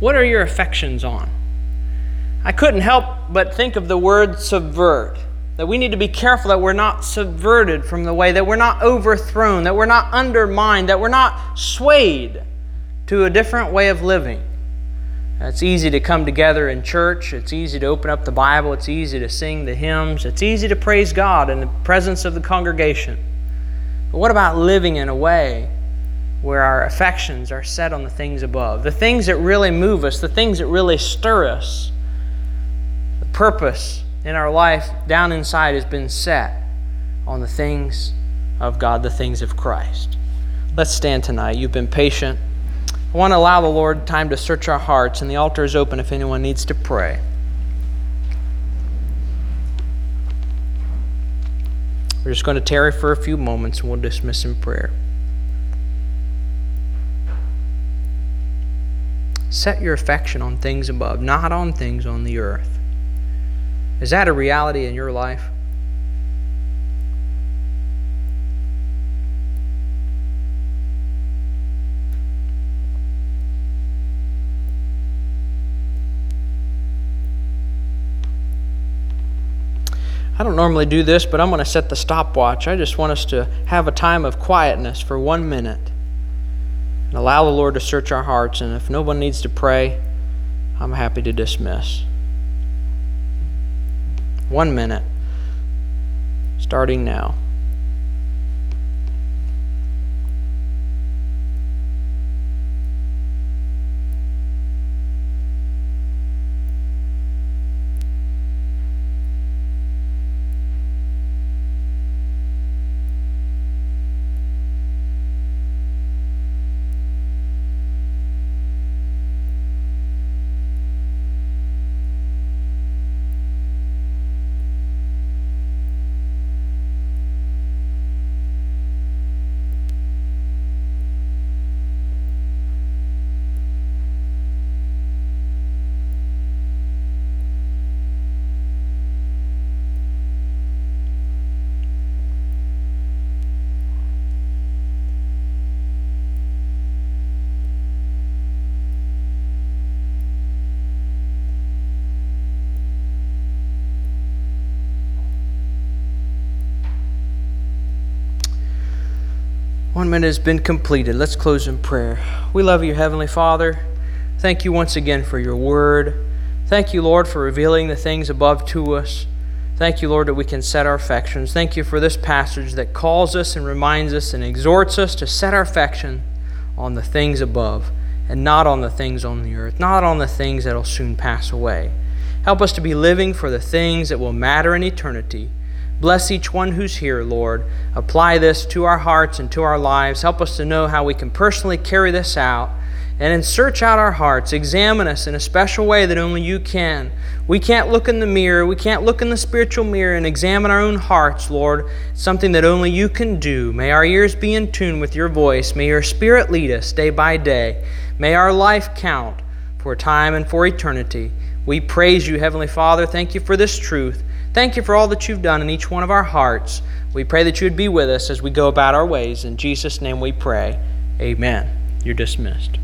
What are your affections on? I couldn't help but think of the word subvert that we need to be careful that we're not subverted from the way, that we're not overthrown, that we're not undermined, that we're not swayed to a different way of living. It's easy to come together in church. It's easy to open up the Bible. It's easy to sing the hymns. It's easy to praise God in the presence of the congregation. But what about living in a way where our affections are set on the things above? The things that really move us, the things that really stir us, the purpose in our life down inside has been set on the things of God, the things of Christ. Let's stand tonight. You've been patient. I want to allow the Lord time to search our hearts, and the altar is open if anyone needs to pray. We're just going to tarry for a few moments and we'll dismiss in prayer. Set your affection on things above, not on things on the earth. Is that a reality in your life? I don't normally do this, but I'm going to set the stopwatch. I just want us to have a time of quietness for one minute and allow the Lord to search our hearts. And if no one needs to pray, I'm happy to dismiss. One minute, starting now. One minute has been completed. Let's close in prayer. We love you, Heavenly Father. Thank you once again for your word. Thank you, Lord, for revealing the things above to us. Thank you, Lord, that we can set our affections. Thank you for this passage that calls us and reminds us and exhorts us to set our affection on the things above and not on the things on the earth, not on the things that will soon pass away. Help us to be living for the things that will matter in eternity. Bless each one who's here, Lord. Apply this to our hearts and to our lives. Help us to know how we can personally carry this out. And then search out our hearts. Examine us in a special way that only you can. We can't look in the mirror. We can't look in the spiritual mirror and examine our own hearts, Lord. Something that only you can do. May our ears be in tune with your voice. May your spirit lead us day by day. May our life count for time and for eternity. We praise you, Heavenly Father. Thank you for this truth. Thank you for all that you've done in each one of our hearts. We pray that you would be with us as we go about our ways. In Jesus' name we pray. Amen. You're dismissed.